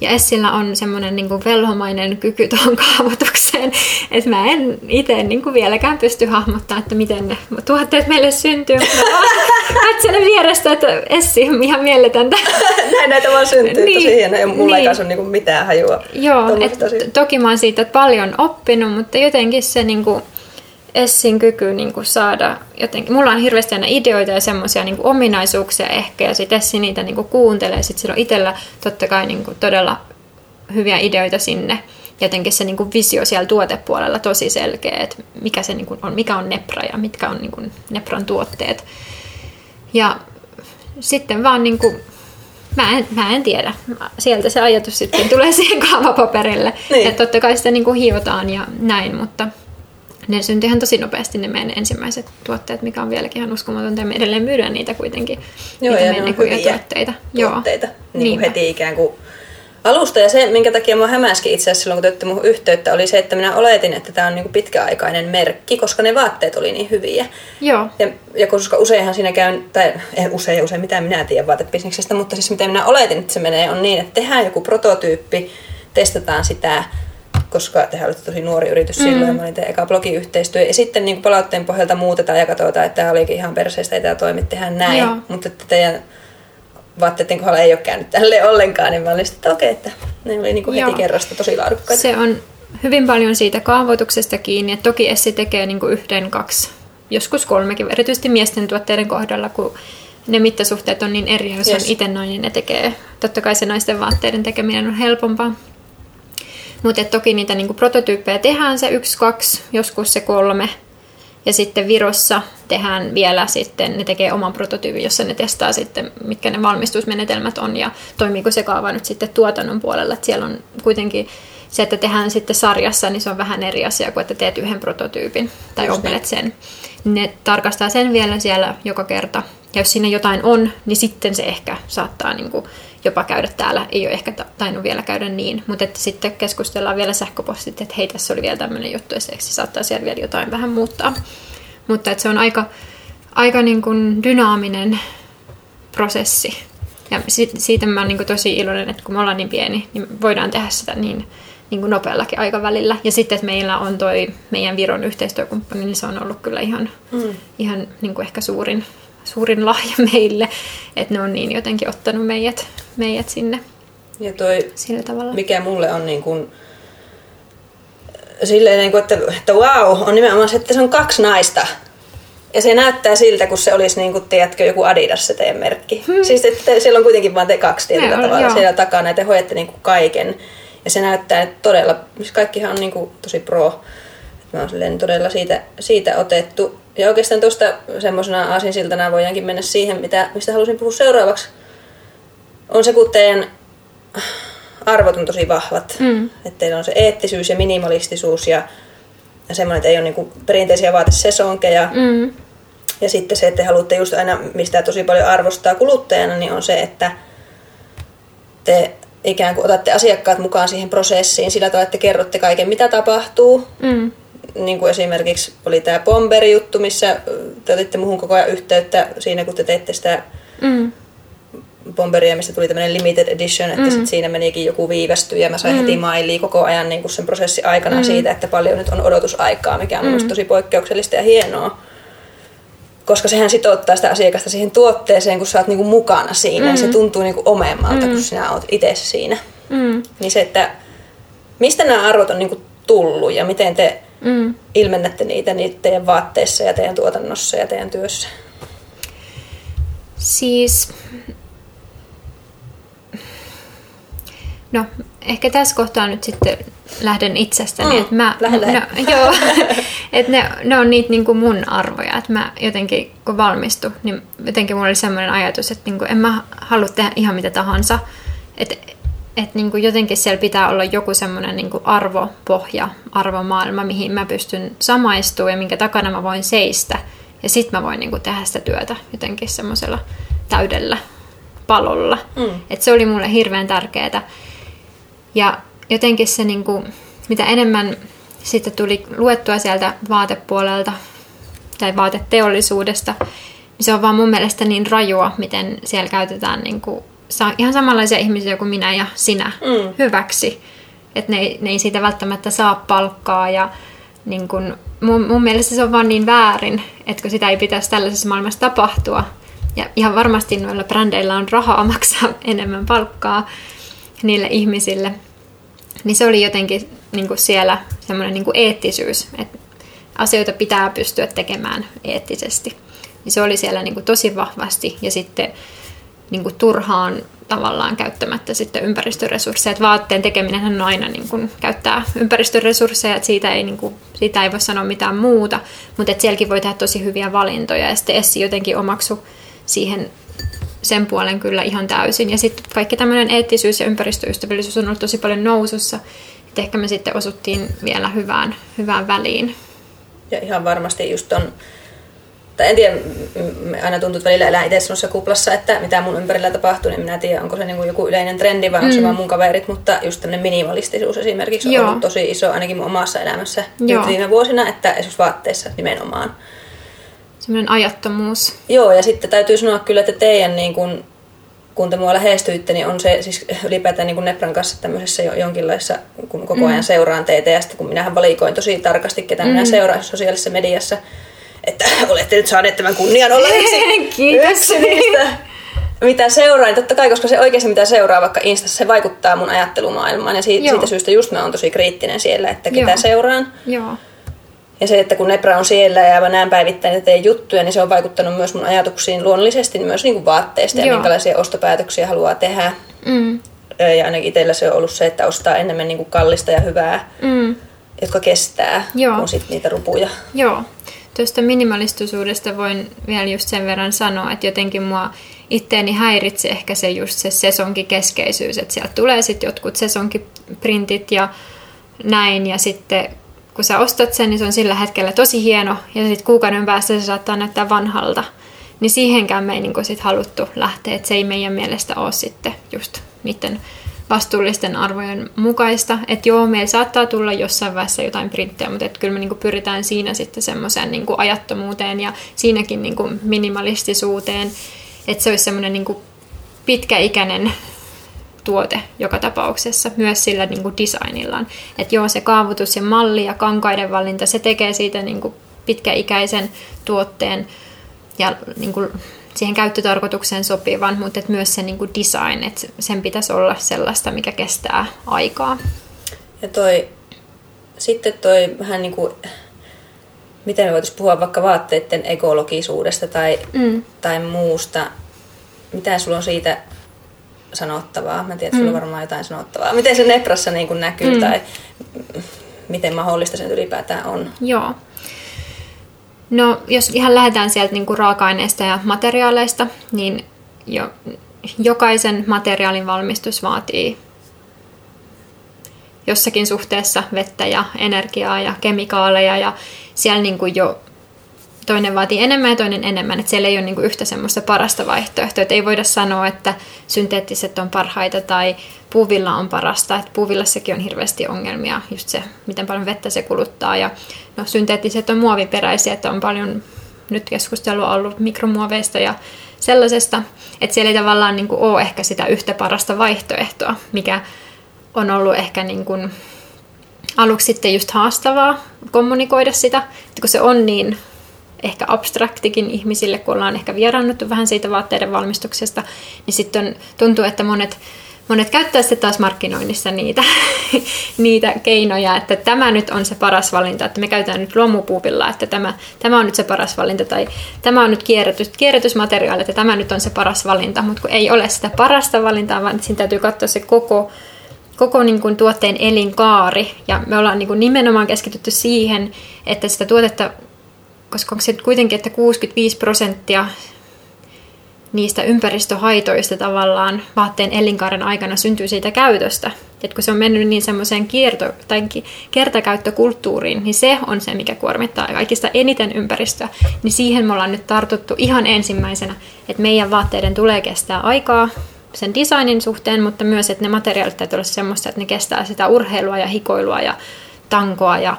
Ja Essillä on semmoinen niin velhomainen kyky tuohon kaavoitukseen, että mä en itse niin vieläkään pysty hahmottamaan, että miten ne tuotteet meille syntyy. Mä siellä vierestä, että Essi ihan mieletöntä.
Näin näitä vaan syntyy, niin, tosi hienoa. Ja mulla niin. ei ole niin mitään hajua.
Joo, et, toki mä oon siitä paljon oppinut, mutta jotenkin se niin kuin, Essin kyky niin kuin saada jotenkin, mulla on hirveästi aina ideoita ja semmoisia niin ominaisuuksia ehkä, ja sitten Essi niitä niin kuin kuuntelee, sitten sillä on itsellä totta kai niin kuin todella hyviä ideoita sinne, jotenkin se niin kuin visio siellä tuotepuolella tosi selkeä, että mikä, se niin kuin on, mikä on Nepra ja mitkä on niin kuin Nepran tuotteet. Ja sitten vaan niin kuin, Mä en, mä en tiedä. Sieltä se ajatus sitten tulee siihen kaavapaperille. Niin. Että totta kai sitä niin kuin hiotaan ja näin, mutta ne syntyi ihan tosi nopeasti ne meidän ensimmäiset tuotteet, mikä on vieläkin ihan uskomatonta. Ja me edelleen myydään niitä kuitenkin,
Joo, niitä ja meidän ne hyviä tuotteita. tuotteita. Joo. Niin heti ikään kuin alusta. Ja se, minkä takia mua hämäskin itse asiassa silloin, kun te mun yhteyttä, oli se, että minä oletin, että tämä on niin kuin pitkäaikainen merkki, koska ne vaatteet oli niin hyviä.
Joo.
Ja, ja koska useinhan siinä käy, tai en usein ja usein mitä minä tiedän vaatebisneksestä, mutta siis mitä minä oletin, että se menee, on niin, että tehdään joku prototyyppi, testataan sitä, koska tehän olette tosi nuori yritys mm. silloin, ja mä olin teidän eka blogiyhteistyö. Ja sitten niin palautteen pohjalta muutetaan ja katsotaan, että tämä olikin ihan perseestä, ei tämä toimi, tehdään näin. Joo. Mutta että teidän vaatteiden kohdalla ei ole käynyt tälle ollenkaan, niin mä olin sitten, että okei, että ne oli niin kuin heti kerrasta tosi laadukkaita.
Se on hyvin paljon siitä kaavoituksesta kiinni, että toki Essi tekee niin kuin yhden, kaksi, joskus kolmekin, erityisesti miesten tuotteiden kohdalla, kun ne mittasuhteet on niin eri, jos yes. on itse nainen, ne tekee. Totta kai se naisten vaatteiden tekeminen on helpompaa. Mutta toki niitä niinku prototyyppejä tehdään se yksi, kaksi, joskus se kolme. Ja sitten Virossa tehdään vielä sitten, ne tekee oman prototyypin, jossa ne testaa sitten, mitkä ne valmistusmenetelmät on ja toimiiko se kaava nyt sitten tuotannon puolella. Et siellä on kuitenkin se, että tehdään sitten sarjassa, niin se on vähän eri asia kuin että teet yhden prototyypin tai Just opelet sen. Ne tarkastaa sen vielä siellä joka kerta. Ja jos siinä jotain on, niin sitten se ehkä saattaa niin kuin jopa käydä täällä. Ei ole ehkä tainnut vielä käydä niin, mutta että sitten keskustellaan vielä sähköpostit, että hei, tässä oli vielä tämmöinen juttu, ja se saattaa siellä vielä jotain vähän muuttaa. Mutta että se on aika, aika niin kuin dynaaminen prosessi. Ja siitä mä oon niin tosi iloinen, että kun me ollaan niin pieni, niin voidaan tehdä sitä niin, niin kuin nopeallakin aikavälillä. Ja sitten, että meillä on toi meidän Viron yhteistyökumppani, niin se on ollut kyllä ihan, mm. ihan niin kuin ehkä suurin, suurin lahja meille, että ne on niin jotenkin ottanut meidät, meidät sinne
ja toi, sillä tavalla. mikä mulle on niin kuin, silleen, niin kuin, että, että wow, on nimenomaan se, että se on kaksi naista. Ja se näyttää siltä, kun se olisi, niin kuin, tiedätkö, joku Adidas se teidän merkki. Hmm. Siis että siellä on kuitenkin vain te kaksi tietyllä tavalla joo. siellä takana, ja te hoidatte niin kuin kaiken. Ja se näyttää että todella, siis kaikkihan on niin kuin, tosi pro. Mä oon todella siitä, siitä otettu. Ja oikeastaan tuosta semmoisena aasinsiltana voidaankin mennä siihen, mitä, mistä halusin puhua seuraavaksi. On se, kun teidän arvot on tosi vahvat. Mm. Että teillä on se eettisyys ja minimalistisuus ja, ja semmoinen, että ei ole niinku perinteisiä vaatesesonkeja. Mm. Ja sitten se, että te haluatte just aina, mistä tosi paljon arvostaa kuluttajana, niin on se, että te ikään kuin otatte asiakkaat mukaan siihen prosessiin sillä tavalla, että kerrotte kaiken, mitä tapahtuu. Mm niin kuin esimerkiksi oli tämä Bomber-juttu, missä te otitte muuhun koko ajan yhteyttä siinä, kun te teitte sitä mm. Bomberia, mistä tuli tämmöinen limited edition, että mm. sit siinä menikin joku viivästy ja mä sain mm. heti mailia koko ajan niin kuin sen prosessin aikana mm. siitä, että paljon nyt on odotusaikaa, mikä on mm. tosi poikkeuksellista ja hienoa. Koska sehän sitouttaa sitä asiakasta siihen tuotteeseen, kun sä oot niinku mukana siinä. Mm. Se tuntuu niinku omemmalta, mm. kun sinä oot itse siinä. Mm. Niin se, että mistä nämä arvot on niinku tullut ja miten te mm. ilmennätte niitä, niitä teidän vaatteissa ja teidän tuotannossa ja teidän työssä?
Siis... No, ehkä tässä kohtaa nyt sitten lähden itsestäni. Mm, että mä, lähde, lähde. No, joo, että ne, ne on niitä niin kuin mun arvoja. Että mä jotenkin, kun valmistun, niin jotenkin mulla oli sellainen ajatus, että niin kuin en mä halua tehdä ihan mitä tahansa. Että että niin jotenkin siellä pitää olla joku semmoinen niin arvopohja, arvomaailma, mihin mä pystyn samaistumaan ja minkä takana mä voin seistä. Ja sit mä voin niin kuin tehdä sitä työtä jotenkin semmoisella täydellä palolla. Mm. Et se oli mulle hirveän tärkeää. Ja jotenkin se, niin kuin, mitä enemmän sitten tuli luettua sieltä vaatepuolelta tai vaateteollisuudesta, niin se on vaan mun mielestä niin rajua, miten siellä käytetään niin kuin, ihan samanlaisia ihmisiä kuin minä ja sinä mm. hyväksi. Että ne, ne ei siitä välttämättä saa palkkaa ja niin kun, mun, mun mielestä se on vaan niin väärin, että kun sitä ei pitäisi tällaisessa maailmassa tapahtua. Ja ihan varmasti noilla brändeillä on rahaa maksaa enemmän palkkaa niille ihmisille. Niin se oli jotenkin niin kuin siellä semmoinen niin kuin eettisyys, että asioita pitää pystyä tekemään eettisesti. Niin se oli siellä niin kuin tosi vahvasti ja sitten niin kuin turhaan tavallaan käyttämättä sitten ympäristöresursseja. Että vaatteen tekeminen on aina niin kuin käyttää ympäristöresursseja, että siitä ei, niin kuin, siitä ei voi sanoa mitään muuta, mutta että sielläkin voi tehdä tosi hyviä valintoja ja sitten Essi jotenkin omaksu siihen sen puolen kyllä ihan täysin. Ja sitten kaikki tämmöinen eettisyys ja ympäristöystävällisyys on ollut tosi paljon nousussa, että ehkä me sitten osuttiin vielä hyvään, hyvään väliin.
Ja ihan varmasti just on tai en tiedä, aina tuntuu, että välillä elää itse kuplassa, että mitä mun ympärillä tapahtuu, niin minä tiedän, onko se niin kuin joku yleinen trendi vai onko mm. se vaan mun kaverit, mutta just tämmöinen minimalistisuus esimerkiksi on Joo. ollut tosi iso ainakin mun omassa elämässä Joo. viime vuosina, että esimerkiksi vaatteissa nimenomaan.
Semmoinen ajattomuus.
Joo, ja sitten täytyy sanoa kyllä, että teidän niin kuin, kun te mua lähestyitte, niin on se siis ylipäätään niin kuin Nepran kanssa tämmöisessä jo, jonkinlaisessa, kun koko ajan mm. seuraan teitä, ja sitten kun minähän valikoin tosi tarkasti, ketä mm. minä seuraan sosiaalisessa mediassa, että olette nyt saaneet tämän kunnian olla yksi, yksi niistä, mitä seuraa, niin totta kai, koska se oikeasti mitä seuraa vaikka Instassa, se vaikuttaa mun ajattelumaailmaan. Ja siitä, siitä syystä just mä oon tosi kriittinen siellä, että ketä Joo. seuraan. Joo. Ja se, että kun Nepra on siellä ja mä näen päivittäin ja teen juttuja, niin se on vaikuttanut myös mun ajatuksiin luonnollisesti myös niin kuin vaatteista Joo. ja minkälaisia ostopäätöksiä haluaa tehdä. Mm. Ja ainakin itsellä se on ollut se, että ostaa enemmän niin kuin kallista ja hyvää, mm. jotka kestää, Joo. kuin sit niitä rupuja.
Joo. Tuosta minimalistisuudesta voin vielä just sen verran sanoa, että jotenkin mua itteeni häiritsi ehkä se just se sesonkikeskeisyys, että sieltä tulee sitten jotkut sesonkiprintit ja näin, ja sitten kun sä ostat sen, niin se on sillä hetkellä tosi hieno, ja sitten kuukauden päästä se saattaa näyttää vanhalta. Niin siihenkään me ei niin sit haluttu lähteä, että se ei meidän mielestä ole sitten just niiden vastuullisten arvojen mukaista. Että joo, meillä saattaa tulla jossain vaiheessa jotain printtejä, mutta että kyllä me niinku pyritään siinä sitten semmoiseen niinku ajattomuuteen ja siinäkin niinku minimalistisuuteen, että se olisi semmoinen niinku pitkäikäinen tuote joka tapauksessa, myös sillä niin kuin designillaan. Että joo, se kaavoitus ja malli ja kankaiden valinta, se tekee siitä niin kuin pitkäikäisen tuotteen ja niin kuin siihen käyttötarkoitukseen sopivan, mutta et myös se niin kuin design, että sen pitäisi olla sellaista, mikä kestää aikaa.
Ja toi, sitten toi vähän niin kuin, miten me voitaisiin puhua vaikka vaatteiden ekologisuudesta tai, mm. tai muusta. Mitä sulla on siitä sanottavaa? Mä tiedän, että sulla mm. on varmaan jotain sanottavaa. Miten se Neprassa niin kuin näkyy mm. tai miten mahdollista se ylipäätään on?
Joo. No, jos ihan lähdetään sieltä niin kuin raaka-aineista ja materiaaleista, niin jo, jokaisen materiaalin valmistus vaatii jossakin suhteessa vettä ja energiaa ja kemikaaleja ja siellä niin kuin jo toinen vaatii enemmän ja toinen enemmän, että siellä ei ole niin kuin yhtä semmoista parasta vaihtoehtoa, että ei voida sanoa, että synteettiset on parhaita tai puuvilla on parasta, että puuvillassakin on hirveästi ongelmia, just se, miten paljon vettä se kuluttaa. Ja no, synteettiset on muoviperäisiä, että on paljon nyt keskustelua ollut mikromuoveista ja sellaisesta, että siellä ei tavallaan niin kuin ole ehkä sitä yhtä parasta vaihtoehtoa, mikä on ollut ehkä niin kuin aluksi sitten just haastavaa kommunikoida sitä, että kun se on niin ehkä abstraktikin ihmisille, kun ollaan ehkä vieraannuttu vähän siitä vaatteiden valmistuksesta, niin sitten tuntuu, että monet monet käyttää sitten taas markkinoinnissa niitä, niitä keinoja, että tämä nyt on se paras valinta, että me käytetään nyt luomupuuvilla, että tämä, tämä on nyt se paras valinta, tai tämä on nyt kierrätys, kierrätysmateriaali, että tämä nyt on se paras valinta, mutta kun ei ole sitä parasta valintaa, vaan siinä täytyy katsoa se koko, koko niin kuin tuotteen elinkaari, ja me ollaan niin kuin nimenomaan keskitytty siihen, että sitä tuotetta, koska onko se kuitenkin, että 65 prosenttia niistä ympäristöhaitoista tavallaan vaatteen elinkaaren aikana syntyy siitä käytöstä. että kun se on mennyt niin semmoiseen kierto- tai kertakäyttökulttuuriin, niin se on se, mikä kuormittaa kaikista eniten ympäristöä. Niin siihen me ollaan nyt tartuttu ihan ensimmäisenä, että meidän vaatteiden tulee kestää aikaa sen designin suhteen, mutta myös, että ne materiaalit täytyy olla semmoista, että ne kestää sitä urheilua ja hikoilua ja tankoa ja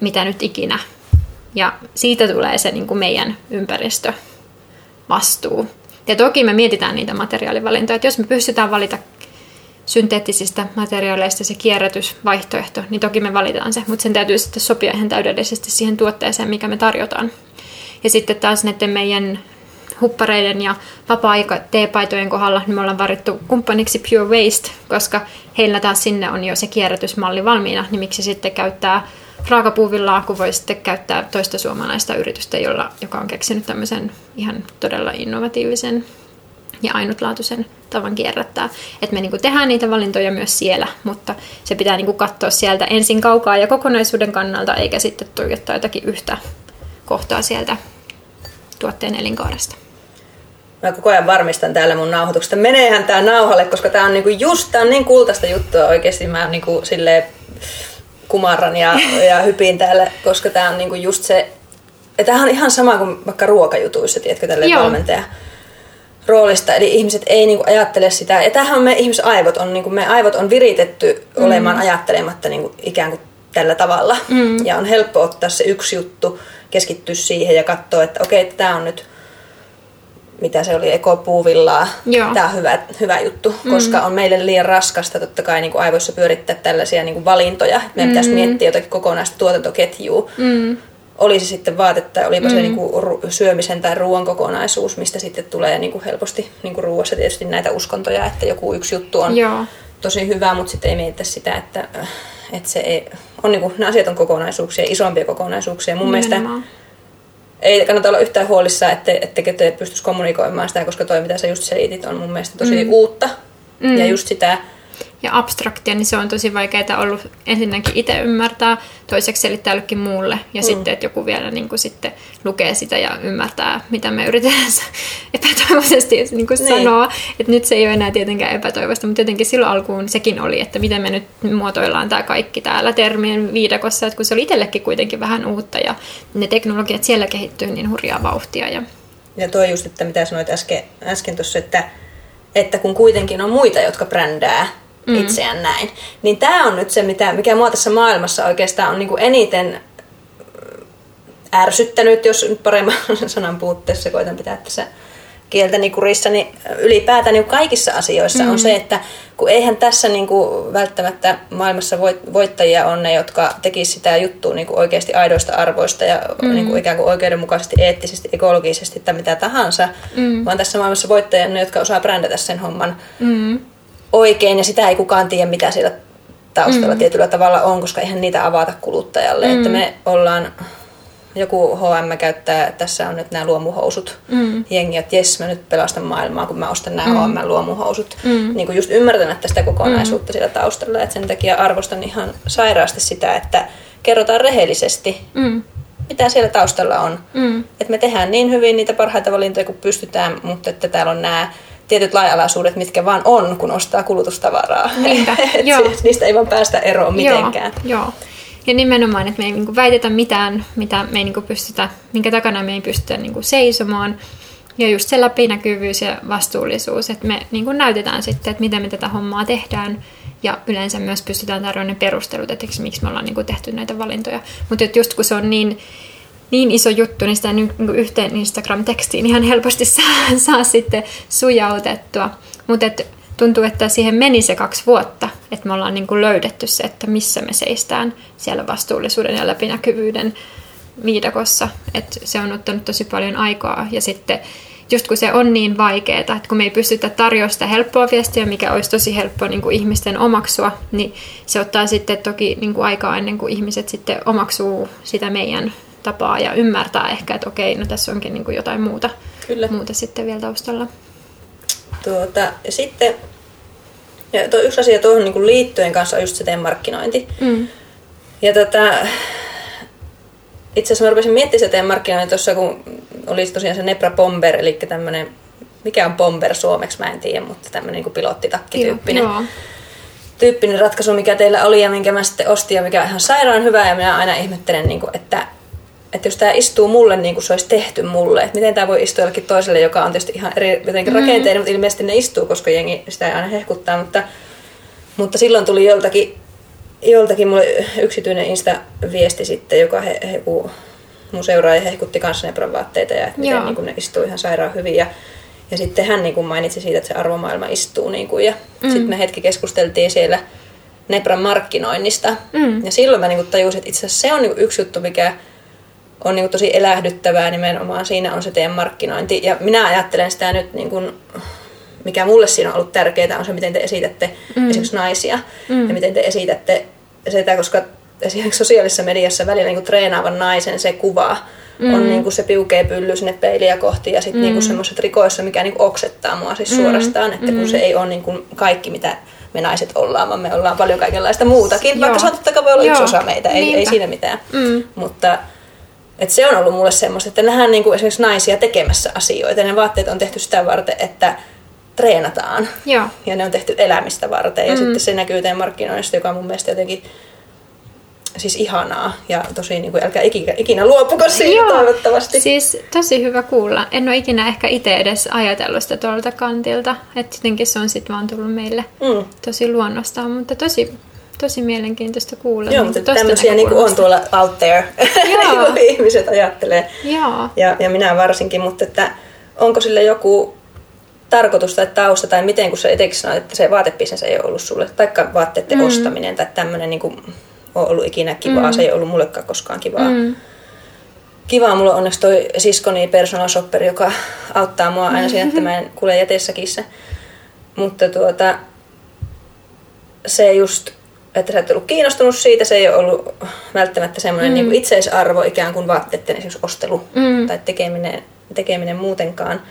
mitä nyt ikinä. Ja siitä tulee se niin kuin meidän ympäristövastuu. Ja toki me mietitään niitä materiaalivalintoja, että jos me pystytään valita synteettisistä materiaaleista se kierrätysvaihtoehto, niin toki me valitaan se, mutta sen täytyy sitten sopia ihan täydellisesti siihen tuotteeseen, mikä me tarjotaan. Ja sitten taas näiden meidän huppareiden ja vapaa-aika teepaitojen kohdalla niin me ollaan varittu kumppaniksi Pure Waste, koska heillä taas sinne on jo se kierrätysmalli valmiina, niin miksi sitten käyttää raakapuuvillaa, kun voi sitten käyttää toista suomalaista yritystä, jolla, joka on keksinyt tämmöisen ihan todella innovatiivisen ja ainutlaatuisen tavan kierrättää. Että me niinku tehdään niitä valintoja myös siellä, mutta se pitää niinku katsoa sieltä ensin kaukaa ja kokonaisuuden kannalta, eikä sitten tuijottaa jotakin yhtä kohtaa sieltä tuotteen elinkaaresta.
Mä koko ajan varmistan täällä mun nauhoituksesta. Meneehän tää nauhalle, koska tää on niinku just tää on niin kultaista juttua oikeesti. Mä niinku silleen kumarran ja, ja hypin täällä, koska tää on niinku just se... Ja tämähän on ihan sama kuin vaikka ruokajutuissa, tiedätkö, tälle valmentaja roolista, eli ihmiset ei niinku ajattele sitä, ja tämähän on me ihmisaivot, on, niinku, me aivot on viritetty mm. olemaan ajattelematta niinku, ikään kuin tällä tavalla, mm. ja on helppo ottaa se yksi juttu, keskittyä siihen ja katsoa, että okei, okay, tämä on nyt mitä se oli, ekopuuvillaa. Tämä on hyvä, hyvä juttu, mm. koska on meille liian raskasta totta kai niin kuin aivoissa pyörittää tällaisia niin kuin valintoja. Meidän mm. pitäisi miettiä jotakin kokonaista tuotantoketjua. Mm. Oli se sitten vaatetta, olipa mm. se niin kuin syömisen tai ruoan kokonaisuus, mistä sitten tulee niin kuin helposti niin kuin ruoassa tietysti näitä uskontoja, että joku yksi juttu on Joo. tosi hyvä, mutta sitten ei mietitä sitä, että, että se ei, on niin kuin, nämä asiat on kokonaisuuksia, isompia kokonaisuuksia. Mun Nimenomaan. mielestä ei kannata olla yhtään huolissa, että, ettekö te pystyisi kommunikoimaan sitä, koska toi, mitä sä just selitit, on mun mielestä tosi mm. uutta. Mm. Ja just sitä
ja abstraktia, niin se on tosi vaikeaa ollut ensinnäkin itse ymmärtää, toiseksi selittää jollekin muulle, ja mm. sitten, että joku vielä niin kuin, sitten lukee sitä ja ymmärtää, mitä me yritetään epätoivoisesti niin kuin niin. sanoa. Että nyt se ei ole enää tietenkään epätoivoista, mutta jotenkin silloin alkuun sekin oli, että miten me nyt muotoillaan tämä kaikki täällä termien viidakossa, että kun se oli itsellekin kuitenkin vähän uutta, ja ne teknologiat siellä kehittyy niin hurjaa vauhtia. Ja,
ja tuo just, että mitä sanoit äsken, äsken tuossa, että että kun kuitenkin on muita, jotka brändää mm. itseään näin. Niin tämä on nyt se, mitä, mikä mua tässä maailmassa oikeastaan on niinku eniten ärsyttänyt, jos nyt paremman sanan puutteessa koitan pitää tässä kieltäni kurissa, niin ylipäätään niin kaikissa asioissa mm. on se, että kun eihän tässä niin kuin välttämättä maailmassa voittajia on ne, jotka tekisivät sitä juttua niin kuin oikeasti aidoista arvoista ja mm. niin kuin ikään kuin oikeudenmukaisesti, eettisesti, ekologisesti tai mitä tahansa, mm. vaan tässä maailmassa voittajia on ne, jotka osaa brändätä sen homman mm oikein ja sitä ei kukaan tiedä, mitä siellä taustalla mm. tietyllä tavalla on, koska eihän niitä avata kuluttajalle. Mm. Että me ollaan, joku H&M käyttää, tässä on nyt nämä luomuhousut. Mm. Jengi, että jes, mä nyt pelastan maailmaa, kun mä ostan nämä mm. H&M luomuhousut. Mm. Niin kuin just ymmärtänyt tästä kokonaisuutta mm. siellä taustalla. Että sen takia arvostan ihan sairaasti sitä, että kerrotaan rehellisesti, mm. mitä siellä taustalla on. Mm. Että me tehdään niin hyvin niitä parhaita valintoja kuin pystytään, mutta että täällä on nämä tietyt laajalaisuudet, mitkä vaan on, kun ostaa kulutustavaraa. Niinpä, joo. Siis niistä ei vaan päästä eroon mitenkään.
Joo, joo. Ja nimenomaan, että me ei niinku väitetä mitään, mitä me ei niinku pystytä, minkä takana me ei pystytä niinku seisomaan. Ja just se läpinäkyvyys ja vastuullisuus, että me niinku näytetään sitten, että miten me tätä hommaa tehdään. Ja yleensä myös pystytään tarjoamaan ne perustelut, että miksi me ollaan niinku tehty näitä valintoja. Mutta just kun se on niin niin iso juttu, niin sitä niin yhteen Instagram-tekstiin ihan helposti saa, saa sitten sujautettua. Mutta tuntuu, että siihen meni se kaksi vuotta, että me ollaan niin kuin löydetty se, että missä me seistään siellä vastuullisuuden ja läpinäkyvyyden viidakossa. että se on ottanut tosi paljon aikaa ja sitten just kun se on niin vaikeaa, että kun me ei pystytä tarjoamaan sitä helppoa viestiä, mikä olisi tosi helppo niin kuin ihmisten omaksua, niin se ottaa sitten toki niin kuin aikaa ennen kuin ihmiset sitten omaksuu sitä meidän tapaa ja ymmärtää ehkä, että okei, no tässä onkin niin kuin jotain muuta, Kyllä. muuta sitten vielä taustalla.
Tuota, ja sitten ja tuo yksi asia tuohon niin kuin liittyen kanssa on just se teidän markkinointi. Mm. Ja tota, itse asiassa mä rupesin miettimään sitä teidän markkinointi tuossa, kun oli tosiaan se Nebra Bomber, eli tämmöinen, mikä on bomber suomeksi, mä en tiedä, mutta tämmöinen niin pilottitakki-tyyppinen. Joo tyyppinen ratkaisu, mikä teillä oli ja minkä mä sitten ostin ja mikä on ihan sairaan hyvä. Ja minä aina ihmettelen, niin kuin, että, että jos tämä istuu mulle niin kuin se olisi tehty mulle, että miten tämä voi istua jollekin toiselle, joka on tietysti ihan eri jotenkin mm. rakenteinen, mutta ilmeisesti ne istuu, koska jengi sitä ei aina hehkuttaa. Mutta, mutta silloin tuli joltakin, joltakin mulle yksityinen Insta-viesti sitten, joka he, he, mun seuraaja hehkutti kanssa ne vaatteita ja että miten niin kuin ne istuu ihan sairaan hyvin. Ja, ja sitten hän niin kuin mainitsi siitä, että se arvomaailma istuu. Niin kuin, ja mm. sitten me hetki keskusteltiin siellä Nepran markkinoinnista. Mm. Ja silloin mä niin kuin tajusin, että itse asiassa se on niin kuin yksi juttu, mikä on niin kuin tosi elähdyttävää nimenomaan. Siinä on se teidän markkinointi. Ja minä ajattelen sitä nyt, niin kuin, mikä mulle siinä on ollut tärkeää, on se, miten te esitätte mm. esimerkiksi naisia. Mm. Ja miten te esitätte sitä, koska esimerkiksi sosiaalisessa mediassa välillä niin kuin treenaavan naisen se kuva mm. on niin kuin se piukea pylly sinne peiliä kohti ja sitten mm. niin semmoiset rikoissa, mikä niin kuin oksettaa mua siis mm. suorastaan, että mm. kun se ei ole niin kuin kaikki, mitä me naiset ollaan, vaan me ollaan paljon kaikenlaista muutakin, Joo. vaikka se on totta kai voi olla Joo. yksi osa meitä, ei, ei siinä mitään. Mm. Mutta et se on ollut mulle semmoista, että nähdään niin kuin esimerkiksi naisia tekemässä asioita. Ja ne vaatteet on tehty sitä varten, että treenataan. Joo. Ja ne on tehty elämistä varten. Ja mm. sitten se näkyy teidän markkinoinnista, joka on mun mielestä jotenkin siis ihanaa ja tosi niin kuin, älkää ikinä, ikinä luopuko siitä Joo, toivottavasti.
Siis tosi hyvä kuulla. En ole ikinä ehkä itse edes ajatellut sitä tuolta kantilta, että jotenkin se on sitten vaan tullut meille mm. tosi luonnostaan, mutta tosi tosi mielenkiintoista kuulla.
Joo,
niin
mutta tämmöisiä niin on tuolla out there, Joo. niin ihmiset ajattelee. Joo. Ja, ja minä varsinkin, mutta että onko sille joku tarkoitus tai tausta tai miten, kun sä itsekin sanoit, että se vaatebisnes ei ole ollut sulle, taikka vaatteiden mm. ostaminen tai tämmöinen niin kuin ole ollut ikinä kivaa. Mm. Se ei ollut mullekaan koskaan kivaa. Mm. Kivaa mulla on onneksi toi siskoni personal shopper, joka auttaa mua aina siinä, että mä en kulje jätessäkissä. Mutta tuota, se just, että sä et ollut kiinnostunut siitä, se ei ole ollut välttämättä semmoinen mm. niin itseisarvo ikään kuin vaatteiden esimerkiksi ostelu mm. tai tekeminen, tekeminen muutenkaan.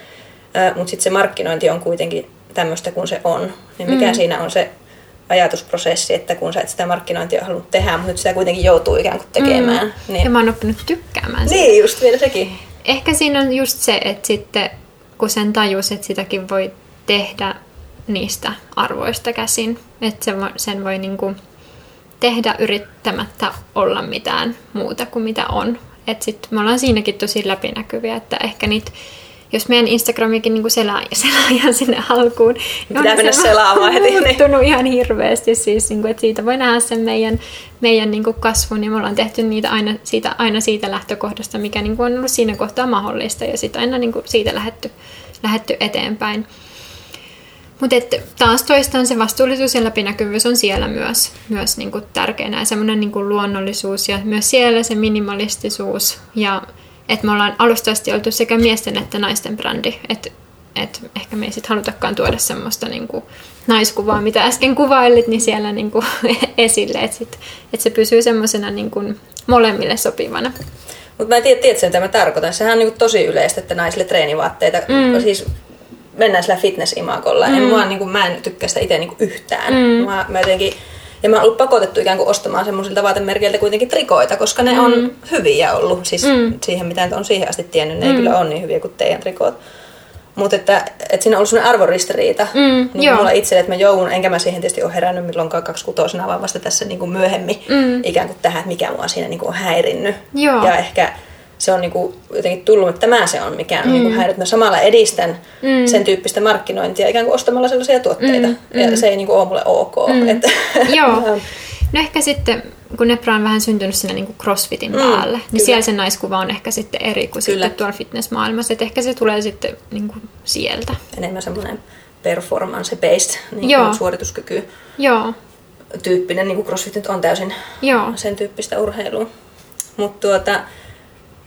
Mutta sitten se markkinointi on kuitenkin tämmöistä kuin se on. Niin mikä mm. siinä on se ajatusprosessi, että kun sä et sitä markkinointia halunnut tehdä, mutta nyt sitä kuitenkin joutuu ikään kuin tekemään.
Mm. Niin. Ja mä oon oppinut tykkäämään
siitä. Niin, just vielä sekin.
Ehkä siinä on just se, että sitten kun sen tajus, että sitäkin voi tehdä niistä arvoista käsin, että sen, sen voi niinku tehdä yrittämättä olla mitään muuta kuin mitä on. Että sitten me ollaan siinäkin tosi läpinäkyviä, että ehkä niitä jos meidän Instagramikin niin selaa, selaa ihan sinne alkuun,
niin Pitää mennä selaamaan heti.
Niin. muuttunut ihan hirveästi. Siis, niin kuin, että siitä voi nähdä sen meidän, meidän niin kuin kasvun ja me ollaan tehty niitä aina siitä, aina siitä lähtökohdasta, mikä niin kuin on ollut siinä kohtaa mahdollista ja sitten aina niin kuin siitä lähetty, lähetty eteenpäin. Mutta taas toistaan se vastuullisuus ja läpinäkyvyys on siellä myös, myös niinku tärkeänä ja semmoinen niinku luonnollisuus ja myös siellä se minimalistisuus ja että me ollaan alusta asti oltu sekä miesten että naisten brändi. Että et ehkä me ei sitten halutakaan tuoda semmoista niinku naiskuvaa, mitä äsken kuvailit, niin siellä niinku esille. Että et se pysyy semmoisena niinku molemmille sopivana.
Mutta mä en tiedä, tiedä mitä mä tarkoitan. Sehän on niinku tosi yleistä, että naisille treenivaatteita, mm. siis mennään sillä fitness-imakolla. Mm. En, mua, niinku, mä en tykkää sitä itse niinku yhtään. Mm. Mä, mä jotenkin ja mä oon ollut pakotettu ikään kuin ostamaan semmoisilta vaatemerkeiltä kuitenkin trikoita, koska ne mm. on hyviä ollut. Siis mm. siihen, mitä on siihen asti tiennyt, ne mm. ei kyllä ole niin hyviä kuin teidän trikoot. Mutta että, että siinä on ollut sellainen arvoristiriita mm, niin mulla itselle, että mä joudun, enkä mä siihen tietysti ole herännyt milloinkaan kutosena, vaan vasta tässä niin kuin myöhemmin mm. ikään kuin tähän, että mikä mua siinä niin kuin on häirinnyt. Joo. Ja ehkä se on niinku jotenkin tullut, että tämä se on, mikä on mm. niinku häirinyt. Mä samalla edistän mm. sen tyyppistä markkinointia ikään kuin ostamalla sellaisia tuotteita. Mm. Ja mm. se ei niinku ole mulle ok. Mm. Että,
Joo. No ehkä sitten, kun Nepra on vähän syntynyt sinne niin crossfitin mm, päälle, niin kyllä. siellä se naiskuva on ehkä sitten eri kuin kyllä. sitten tuolla fitnessmaailmassa. Että ehkä se tulee sitten niin kuin sieltä.
Enemmän semmoinen performance-based niin Joo. suorituskyky. Joo. Tyyppinen, niin kuin crossfit nyt on täysin Joo. sen tyyppistä urheilua. Mutta tuota,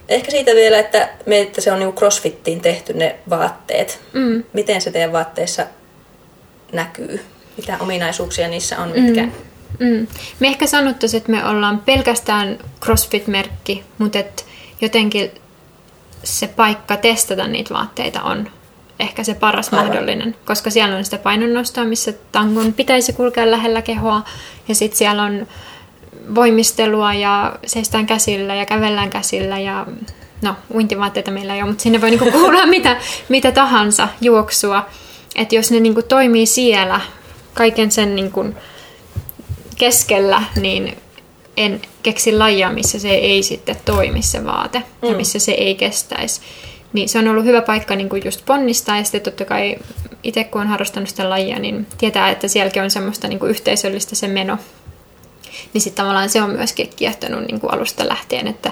Ehkä siitä vielä, että, me, että se on niin crossfittiin tehty ne vaatteet. Mm. Miten se teidän vaatteissa näkyy? Mitä ominaisuuksia niissä on, mitkä... Mm.
Mm. Me ehkä sanottaisiin, että me ollaan pelkästään CrossFit-merkki, mutta et jotenkin se paikka testata niitä vaatteita on ehkä se paras Aivan. mahdollinen, koska siellä on sitä painonnostoa, missä tangon pitäisi kulkea lähellä kehoa, ja sitten siellä on voimistelua ja seistään käsillä ja kävellään käsillä ja no uintivaatteita meillä ei ole, mutta sinne voi niinku kuulla mitä, mitä tahansa juoksua. Että jos ne niinku toimii siellä kaiken sen niinku keskellä, niin en keksi lajia, missä se ei sitten toimi se vaate mm. ja missä se ei kestäisi. Niin se on ollut hyvä paikka niin kuin just ponnistaa ja sitten totta kai itse kun on harrastanut sitä lajia, niin tietää, että sielläkin on semmoista niin kuin yhteisöllistä se meno. Niin sitten tavallaan se on myöskin kiehtonut niin kuin alusta lähtien, että,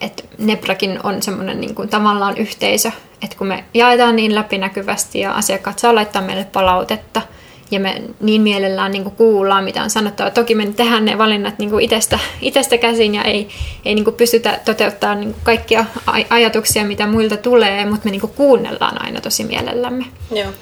että Nebrakin on semmoinen niin kuin tavallaan yhteisö, että kun me jaetaan niin läpinäkyvästi ja asiakkaat saa laittaa meille palautetta – ja me niin mielellään niin kuin kuullaan, mitä on sanottava. Toki me tehdään ne valinnat niin kuin itestä, itestä käsin ja ei, ei niin kuin pystytä toteuttamaan niin kuin kaikkia aj- ajatuksia, mitä muilta tulee, mutta me niin kuin kuunnellaan aina tosi mielellämme.
Joo.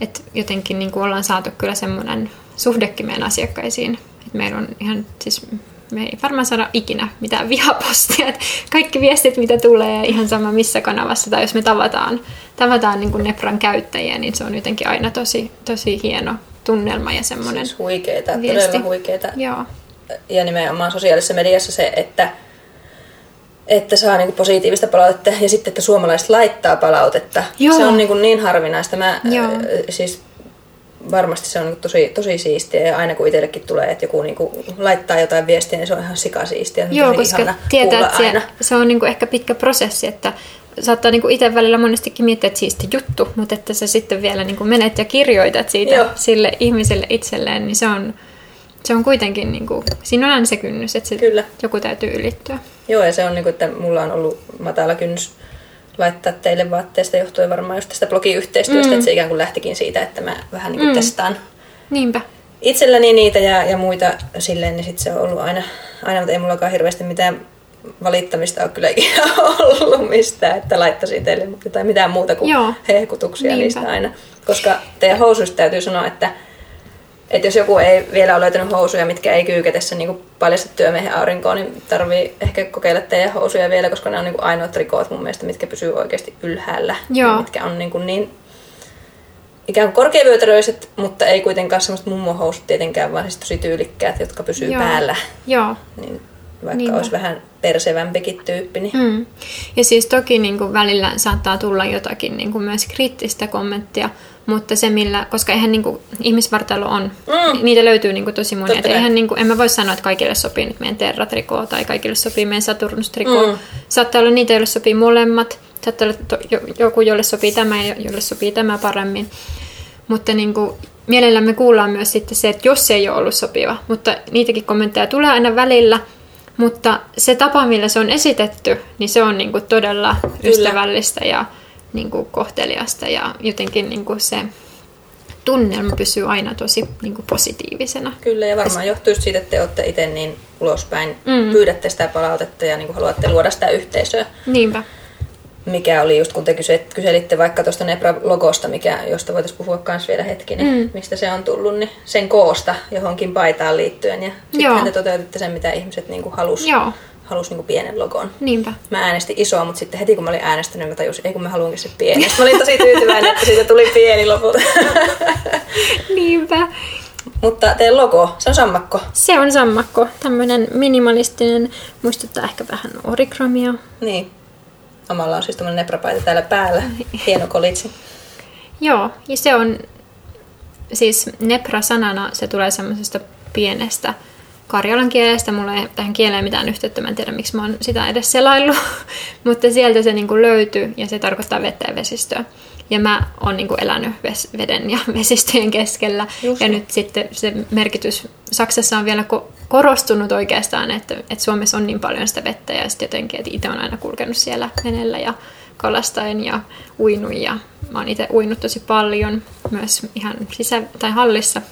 Et jotenkin niin kuin ollaan saatu kyllä semmoinen suhdekin meidän asiakkaisiin. Meillä on ihan, siis me ei varmaan saada ikinä mitään vihapostia. Et kaikki viestit, mitä tulee, ihan sama missä kanavassa, tai jos me tavataan, tavataan niin kuin Nepran käyttäjiä, niin se on jotenkin aina tosi, tosi hieno tunnelma ja semmoinen
Siis huikeeta, viesti. todella huikeeta.
Joo.
Ja nimenomaan sosiaalisessa mediassa se, että, että saa niin positiivista palautetta ja sitten, että suomalaiset laittaa palautetta.
Joo.
Se on niin, niin harvinaista. Mä,
Joo.
siis varmasti se on niin tosi, tosi siistiä ja aina kun itsellekin tulee, että joku niin kuin laittaa jotain viestiä, niin se on ihan sikasiistiä.
Joo,
tosi
koska tietää, että se, se on niin kuin ehkä pitkä prosessi, että saattaa niin kuin itse välillä monestikin miettiä, että siisti juttu, mutta että sä sitten vielä niin kuin menet ja kirjoitat siitä
Joo.
sille ihmiselle itselleen, niin se on, se on kuitenkin, niin kuin, siinä on aina se kynnys, että se
Kyllä.
joku täytyy ylittyä.
Joo, ja se on niin kuin, että mulla on ollut matala kynnys laittaa teille vaatteista johtuen varmaan just tästä blogiyhteistyöstä, mm. että se ikään kuin lähtikin siitä, että mä vähän niin kuin mm. testaan
Niinpä.
itselläni niitä ja, ja muita silleen, niin sitten se on ollut aina, aina, mutta ei mullakaan hirveästi mitään valittamista ole kyllä ikinä ollut mistään, että laittaisin teille jotain mitään muuta kuin
Joo.
hehkutuksia
Niinpä.
niistä aina. Koska teidän housuista täytyy sanoa, että, että jos joku ei vielä ole löytänyt housuja, mitkä ei kyykätessä niin paljasta työmiehen aurinkoon, niin tarvii ehkä kokeilla teidän housuja vielä, koska ne on niin ainoat rikoot mun mielestä, mitkä pysyy oikeasti ylhäällä.
Joo.
Ja mitkä on niin, kuin niin ikään kuin korkeavyötäröiset, mutta ei kuitenkaan semmoista mummohousut tietenkään, vaan siis tosi tyylikkäät, jotka pysyy
Joo.
päällä.
Joo.
Niin vaikka
Niinpä.
olisi vähän persevämpikin tyyppi, niin
Mm. Ja siis toki niin kuin välillä saattaa tulla jotakin niin kuin myös kriittistä kommenttia, mutta se millä, koska eihän niin kuin, ihmisvartalo on,
Mm.
niitä löytyy niin kuin tosi monia.
Kai.
eihän niin kuin, en mä voi sanoa, että kaikille sopii nyt meidän terratrikoo tai kaikille sopii meidän saturnustrikoo.
Mm.
Saattaa olla niitä, joille sopii molemmat. Saattaa olla to, jo, joku, jolle sopii tämä ja jolle sopii tämä paremmin. Mutta niin kuin, mielellämme kuullaan myös sitten se, että jos se ei ole ollut sopiva. Mutta niitäkin kommentteja tulee aina välillä. Mutta se tapa, millä se on esitetty, niin se on niin kuin todella ystävällistä ja niin kuin kohteliasta. Ja jotenkin niin kuin se tunnelma pysyy aina tosi niin kuin positiivisena.
Kyllä, ja varmaan johtuu siitä, että te olette itse niin ulospäin,
mm.
pyydätte sitä palautetta ja niin kuin haluatte luoda sitä yhteisöä.
Niinpä.
Mikä oli just, kun te kyse- kyselitte vaikka tuosta Nebra-logosta, mikä, josta voitaisiin puhua myös vielä hetki, niin
Mm.
mistä se on tullut, niin sen koosta johonkin paitaan liittyen. Ja
Joo.
sittenhän te toteutitte sen, mitä ihmiset niin kuin halus,
Joo,
halus niin kuin pienen logon.
niinpä.
Mä äänestin isoa, mutta sitten heti kun mä olin äänestänyt, mä tajusin, ei kun mä haluankin se pieni. Sitten mä olin tosi tyytyväinen, että siitä tuli pieni lopulta.
Niinpä.
mutta teidän logo, se on sammakko.
Se on sammakko. Tämmöinen minimalistinen, muistuttaa ehkä vähän origramia.
Niin. Omalla on siis tämmöinen neprapaita täällä päällä. Hieno kolitsi.
Joo, ja se on siis nepra-sanana, se tulee semmoisesta pienestä karjalan kielestä. Mulla ei tähän kieleen mitään yhteyttä, mä en tiedä miksi mä oon sitä edes selaillut. Mutta sieltä se niinku löytyy ja se tarkoittaa vettä ja vesistöä. Ja mä oon niinku elänyt ves- veden ja vesistöjen keskellä.
Just
ja
niin.
nyt sitten se merkitys Saksassa on vielä ko- korostunut oikeastaan, että, että Suomessa on niin paljon sitä vettä ja sitten jotenkin, että itse on aina kulkenut siellä veneellä ja kalastaen ja uinut ja mä oon itse uinut tosi paljon myös ihan sisä- tai hallissa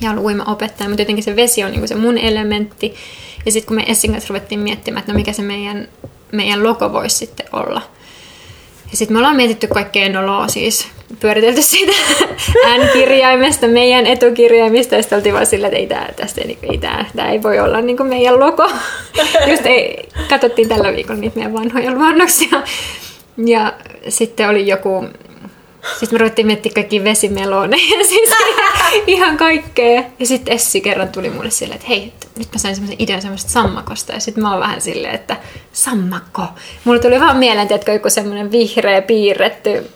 ja ollut uimaopettaja, mutta jotenkin se vesi on niinku se mun elementti. Ja sitten kun me Essin kanssa ruvettiin miettimään, että no mikä se meidän, meidän logo voisi sitten olla. Ja sitten me ollaan mietitty kaikkea noloa, siis pyöritelty siitä N-kirjaimesta, meidän etukirjaimista, ja sitten oltiin vaan silleen, että ei tää, tästä ei, ei tää, tää ei voi olla niinku meidän logo. Just ei, katsottiin tällä viikolla niitä meidän vanhoja luonnoksia. Ja sitten oli joku, sitten me ruvettiin miettiä kaikki vesimeloneja, siis ihan kaikkea. Ja sitten Essi kerran tuli mulle silleen, että hei, nyt mä sain semmoisen idean semmoisesta sammakosta. Ja sitten mä oon vähän silleen, että sammakko. Mulle tuli vaan mieleen, että joku semmoinen vihreä piirretty.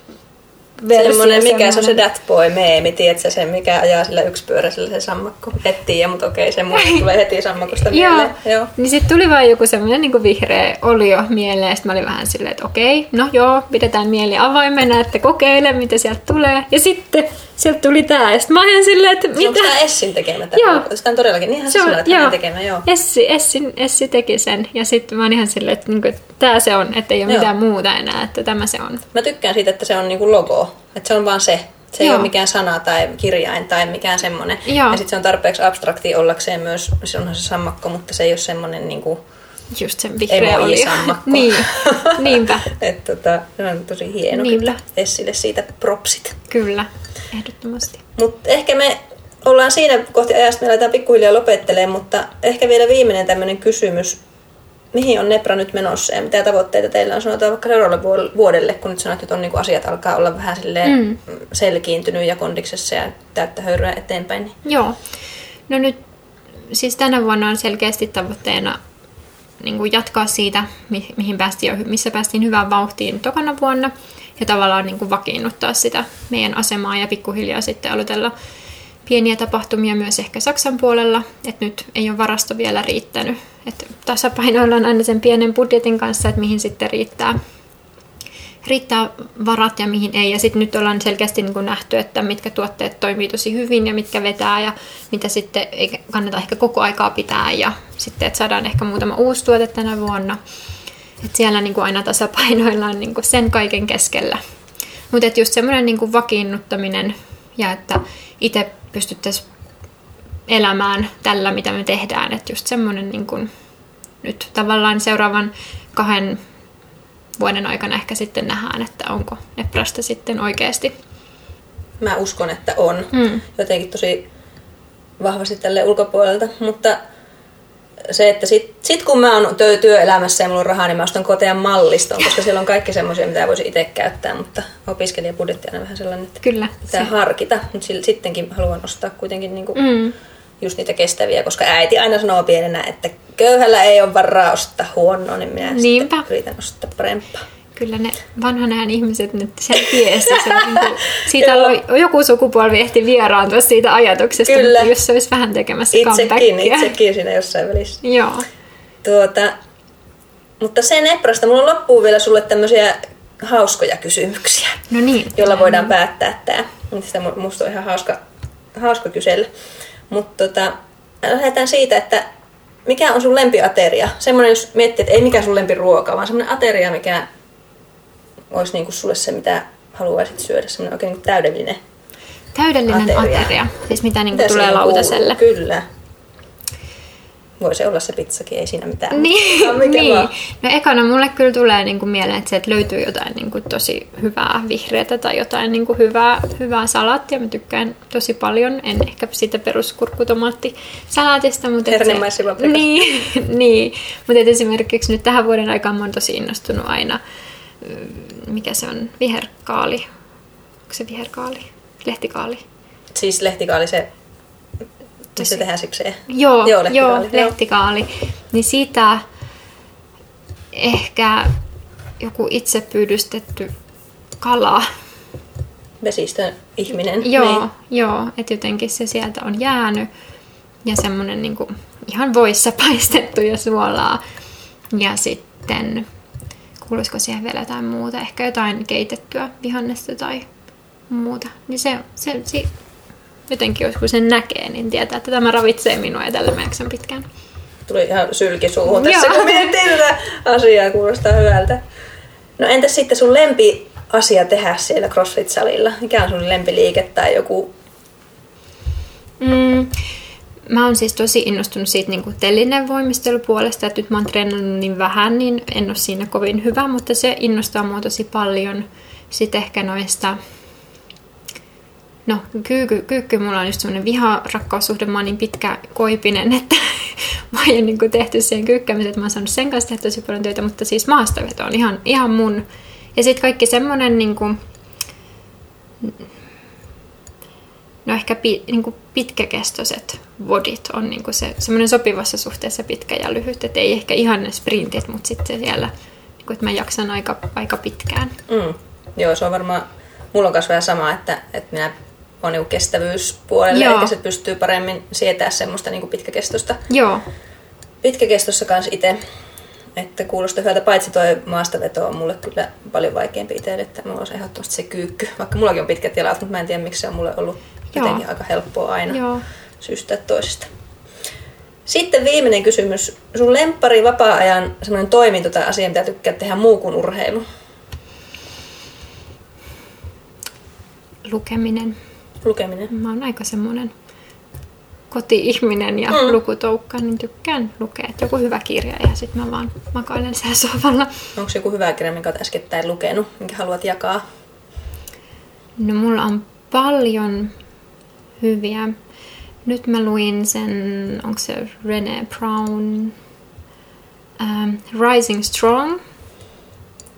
Semmoinen, mikä se on se that boy meemi, tiedätkö se, mikä ajaa sillä yksipyöräisellä se sammakko. Et tiedä, mutta okei, se mulle tulee heti sammakosta mieleen.
Joo. joo. Niin sitten tuli vaan joku semmoinen niin vihreä olio mieleen. Sitten mä olin vähän silleen, että okei, no joo, pidetään mieli avoimena, että kokeile, mitä sieltä tulee. Ja sitten sieltä tuli tää. Ja sitten mä olin silleen, että mitä?
Onko tämä Essin tekemä? Joo. Tämä on todellakin, niinhän se on, että joo. tekemä, joo.
Essi, Essi, Essi teki sen. Ja sitten mä olin ihan silleen, että, niinku, että tämä se on, että ei ole joo. mitään muuta enää, että tämä se on.
Mä tykkään siitä, että se on niinku logo. Että se on vaan se. Se Joo. ei ole mikään sana tai kirjain tai mikään semmoinen. Joo. Ja sitten se on tarpeeksi abstrakti ollakseen myös, se onhan se sammakko, mutta se ei ole semmoinen niinku
Just sen vihreä oli. niin, niinpä.
Et tota, se on tosi hieno Niinpä. kyllä. Essille siitä propsit.
Kyllä, ehdottomasti.
Mutta ehkä me ollaan siinä kohti ajasta, me aletaan pikkuhiljaa lopettelemaan, mutta ehkä vielä viimeinen tämmöinen kysymys mihin on Nepra nyt menossa ja mitä tavoitteita teillä on sanotaan vaikka seuraavalle vuodelle, kun nyt sanoit, että on niin asiat alkaa olla vähän mm. selkiintynyt ja kondiksessa ja täyttä höyryä eteenpäin. Niin.
Joo. No nyt siis tänä vuonna on selkeästi tavoitteena niin kuin jatkaa siitä, mihin päästiin, missä päästiin hyvään vauhtiin tokana vuonna ja tavallaan niin kuin vakiinnuttaa sitä meidän asemaa ja pikkuhiljaa sitten aloitella pieniä tapahtumia myös ehkä Saksan puolella, että nyt ei ole varasto vielä riittänyt. Että tasapainoillaan aina sen pienen budjetin kanssa, että mihin sitten riittää, riittää varat ja mihin ei. Ja sitten nyt ollaan selkeästi niin kuin nähty, että mitkä tuotteet toimii tosi hyvin ja mitkä vetää ja mitä sitten ei kannata ehkä koko aikaa pitää. Ja sitten, että saadaan ehkä muutama uusi tuote tänä vuonna. Että siellä niin kuin aina tasapainoillaan niin kuin sen kaiken keskellä. Mutta just semmoinen niin vakiinnuttaminen ja että itse pystyttäisiin elämään tällä, mitä me tehdään. Että just semmoinen niin kuin, nyt tavallaan seuraavan kahden vuoden aikana ehkä sitten nähdään, että onko Nebrasta sitten oikeasti.
Mä uskon, että on. Mm. Jotenkin tosi vahvasti tälle ulkopuolelta, mutta se, että sit, sit kun mä oon työ, työelämässä ja mulla on rahaa, niin mä ostan kotean malliston, koska siellä on kaikki semmoisia, mitä voisi itse käyttää, mutta opiskelijabudjetti on vähän sellainen, että
Kyllä,
pitää se. harkita, mutta sittenkin haluan ostaa kuitenkin niinku mm. just niitä kestäviä, koska äiti aina sanoo pienenä, että köyhällä ei ole varaa ostaa huonoa, niin minä Niinpä. sitten yritän ostaa parempaa
kyllä ne vanhan ajan ihmiset nyt sen tiesi. Se, niin kuin, siitä on, joku sukupolvi ehti vieraantua siitä ajatuksesta, kyllä. mutta jos se olisi vähän tekemässä
itsekin, comebackia. Itsekin siinä jossain välissä.
Joo.
Tuota, mutta sen Eprasta, mulla loppuu vielä sulle tämmöisiä hauskoja kysymyksiä.
No niin.
Jolla voidaan päättää tämä. Sitä musta on ihan hauska, hauska kysellä. Mutta tota, lähdetään siitä, että mikä on sun lempiateria? Semmoinen, jos miettii, että ei mikä sun lempiruoka, vaan semmoinen ateria, mikä olisi niin kuin sulle se, mitä haluaisit syödä, semmoinen oikein niin täydellinen
Täydellinen ateria. ateria. Siis mitä, niin kuin tulee lautaselle.
Kuuluu? Kyllä. Voi se olla se pizzakin, ei siinä mitään.
Niin, niin. no ekana mulle kyllä tulee niin kuin mieleen, että, se, että löytyy jotain niin kuin tosi hyvää vihreätä tai jotain niin kuin hyvää, hyvää salattia. Mä tykkään tosi paljon, en ehkä sitä peruskurkkutomaattisalaatista. Mutta
se,
niin, niin, mutta esimerkiksi nyt tähän vuoden aikaan mä oon tosi innostunut aina mikä se on, viherkaali. Onko se viherkaali? Lehtikaali.
Siis lehtikaali se, se tehdään sikseen.
Joo, joo, lehtikaali. joo, lehtikaali. Niin sitä ehkä joku itse pyydystetty kala.
Vesistön ihminen.
Joo, niin. joo että jotenkin se sieltä on jäänyt. Ja semmoinen niin ihan voissa paistettu ja suolaa. Ja sitten kuuluisiko siihen vielä jotain muuta, ehkä jotain keitettyä vihannesta tai muuta. Niin se, se, se jotenkin jos kun sen näkee, niin tietää, että tämä ravitsee minua ja tällä mä jaksan pitkään.
Tuli ihan sylki suuhun tässä, kun miettii tätä asiaa, kuulostaa hyvältä. No entäs sitten sun lempi asia tehdä siellä CrossFit-salilla? Mikä on sun lempiliike tai joku?
Mm, Mä oon siis tosi innostunut siitä niin kuin tellinen voimistelupuolesta, että nyt mä oon treenannut niin vähän, niin en ole siinä kovin hyvä, mutta se innostaa mua tosi paljon. Sitten ehkä noista, no kyykky, kyykky mulla on just semmoinen viha-rakkaussuhde, mä oon niin pitkä koipinen, että mä oon niin tehty siihen kyykkämiseen, että mä oon saanut sen kanssa tehdä tosi paljon töitä, mutta siis maastaveto on ihan, ihan mun. Ja sitten kaikki semmoinen niin kuin, no ehkä pi, niin kuin pitkäkestoiset vodit on niin kuin se, semmoinen sopivassa suhteessa pitkä ja lyhyt, että ei ehkä ihan ne sprintit, mutta sitten siellä, niin kuin, että mä jaksan aika, aika pitkään.
Mm. Joo, se on varmaan mulla on myös vähän sama, että, että minä on niinku kestävyyspuolelle,
Joo.
eikä se pystyy paremmin sietää semmoista niinku pitkäkestoista.
Joo,
Pitkäkestossa kanssa itse, että kuulostaa hyvältä, paitsi tuo maastaveto on mulle kyllä paljon vaikeampi itselle, että mulla olisi ehdottomasti se kyykky. Vaikka mullakin on pitkät jalat, mutta mä en tiedä miksi se on mulle ollut. Jotenkin aika helppoa aina
joo.
syystä toisesta. Sitten viimeinen kysymys. Sun lemppari vapaa-ajan semmoinen toiminto tai asia, mitä tykkää tehdä muu kuin urheilu?
Lukeminen.
Lukeminen.
Mä oon aika semmoinen koti-ihminen ja
Mm.
lukutoukka, niin tykkään lukea. Et joku hyvä kirja ja sitten mä vaan makailen siellä sohvalla.
Onko joku hyvä kirja, minkä olet äskettäin lukenut, minkä haluat jakaa?
No mulla on paljon hyviä. Nyt mä luin sen, onko se René Brown, um, Rising Strong.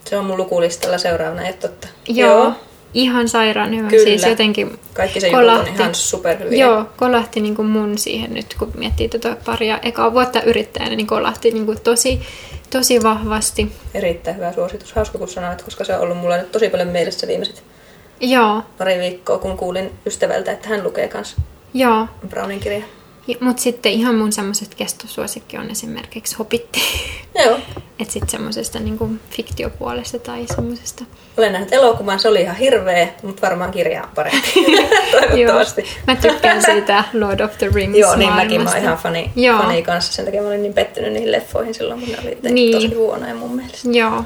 Se on mun lukulistalla seuraavana, ole totta.
Joo. Ihan sairaan hyvä.
Kyllä.
Siis jotenkin
Kaikki se jutut on
kolahti.
ihan superhyviä.
Joo, kolahti niin kuin mun siihen nyt, kun miettii tuota paria ekaa vuotta yrittäjänä, niin kolahti niin kuin tosi, tosi vahvasti.
Erittäin hyvä suositus. Hauska kun sanoit, koska se on ollut mulla nyt tosi paljon mielessä viimeiset
Joo,
pari viikkoa, kun kuulin ystävältä, että hän lukee kans
joo.
Brownin kirjaa.
Mutta sitten ihan mun semmoiset kestosuosikki on esimerkiksi Hobitti.
Joo.
Että sitten semmoisesta niinku fiktiopuolesta tai semmoisesta.
Olen nähnyt elokuvan, se oli ihan hirveä, mutta varmaan kirja on parempi. Toivottavasti.
Mä tykkään siitä Lord of the Rings
Joo, niin mäkin mä oon ihan fani,
Joo.
fani kanssa. Sen takia mä olin niin pettynyt niihin leffoihin silloin, kun ne oli
Niin.
tosi huonoja mun mielestä.
Joo.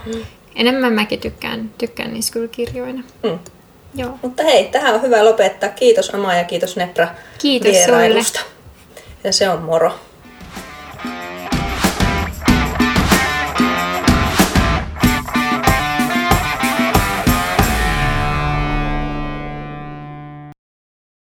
Enemmän mäkin tykkään, tykkään niissä kyllä kirjoina.
Mm.
Joo.
Mutta hei, tähän on hyvä lopettaa. Kiitos Ama ja kiitos Nepra
Kiitos
vierailusta. Ja se on moro.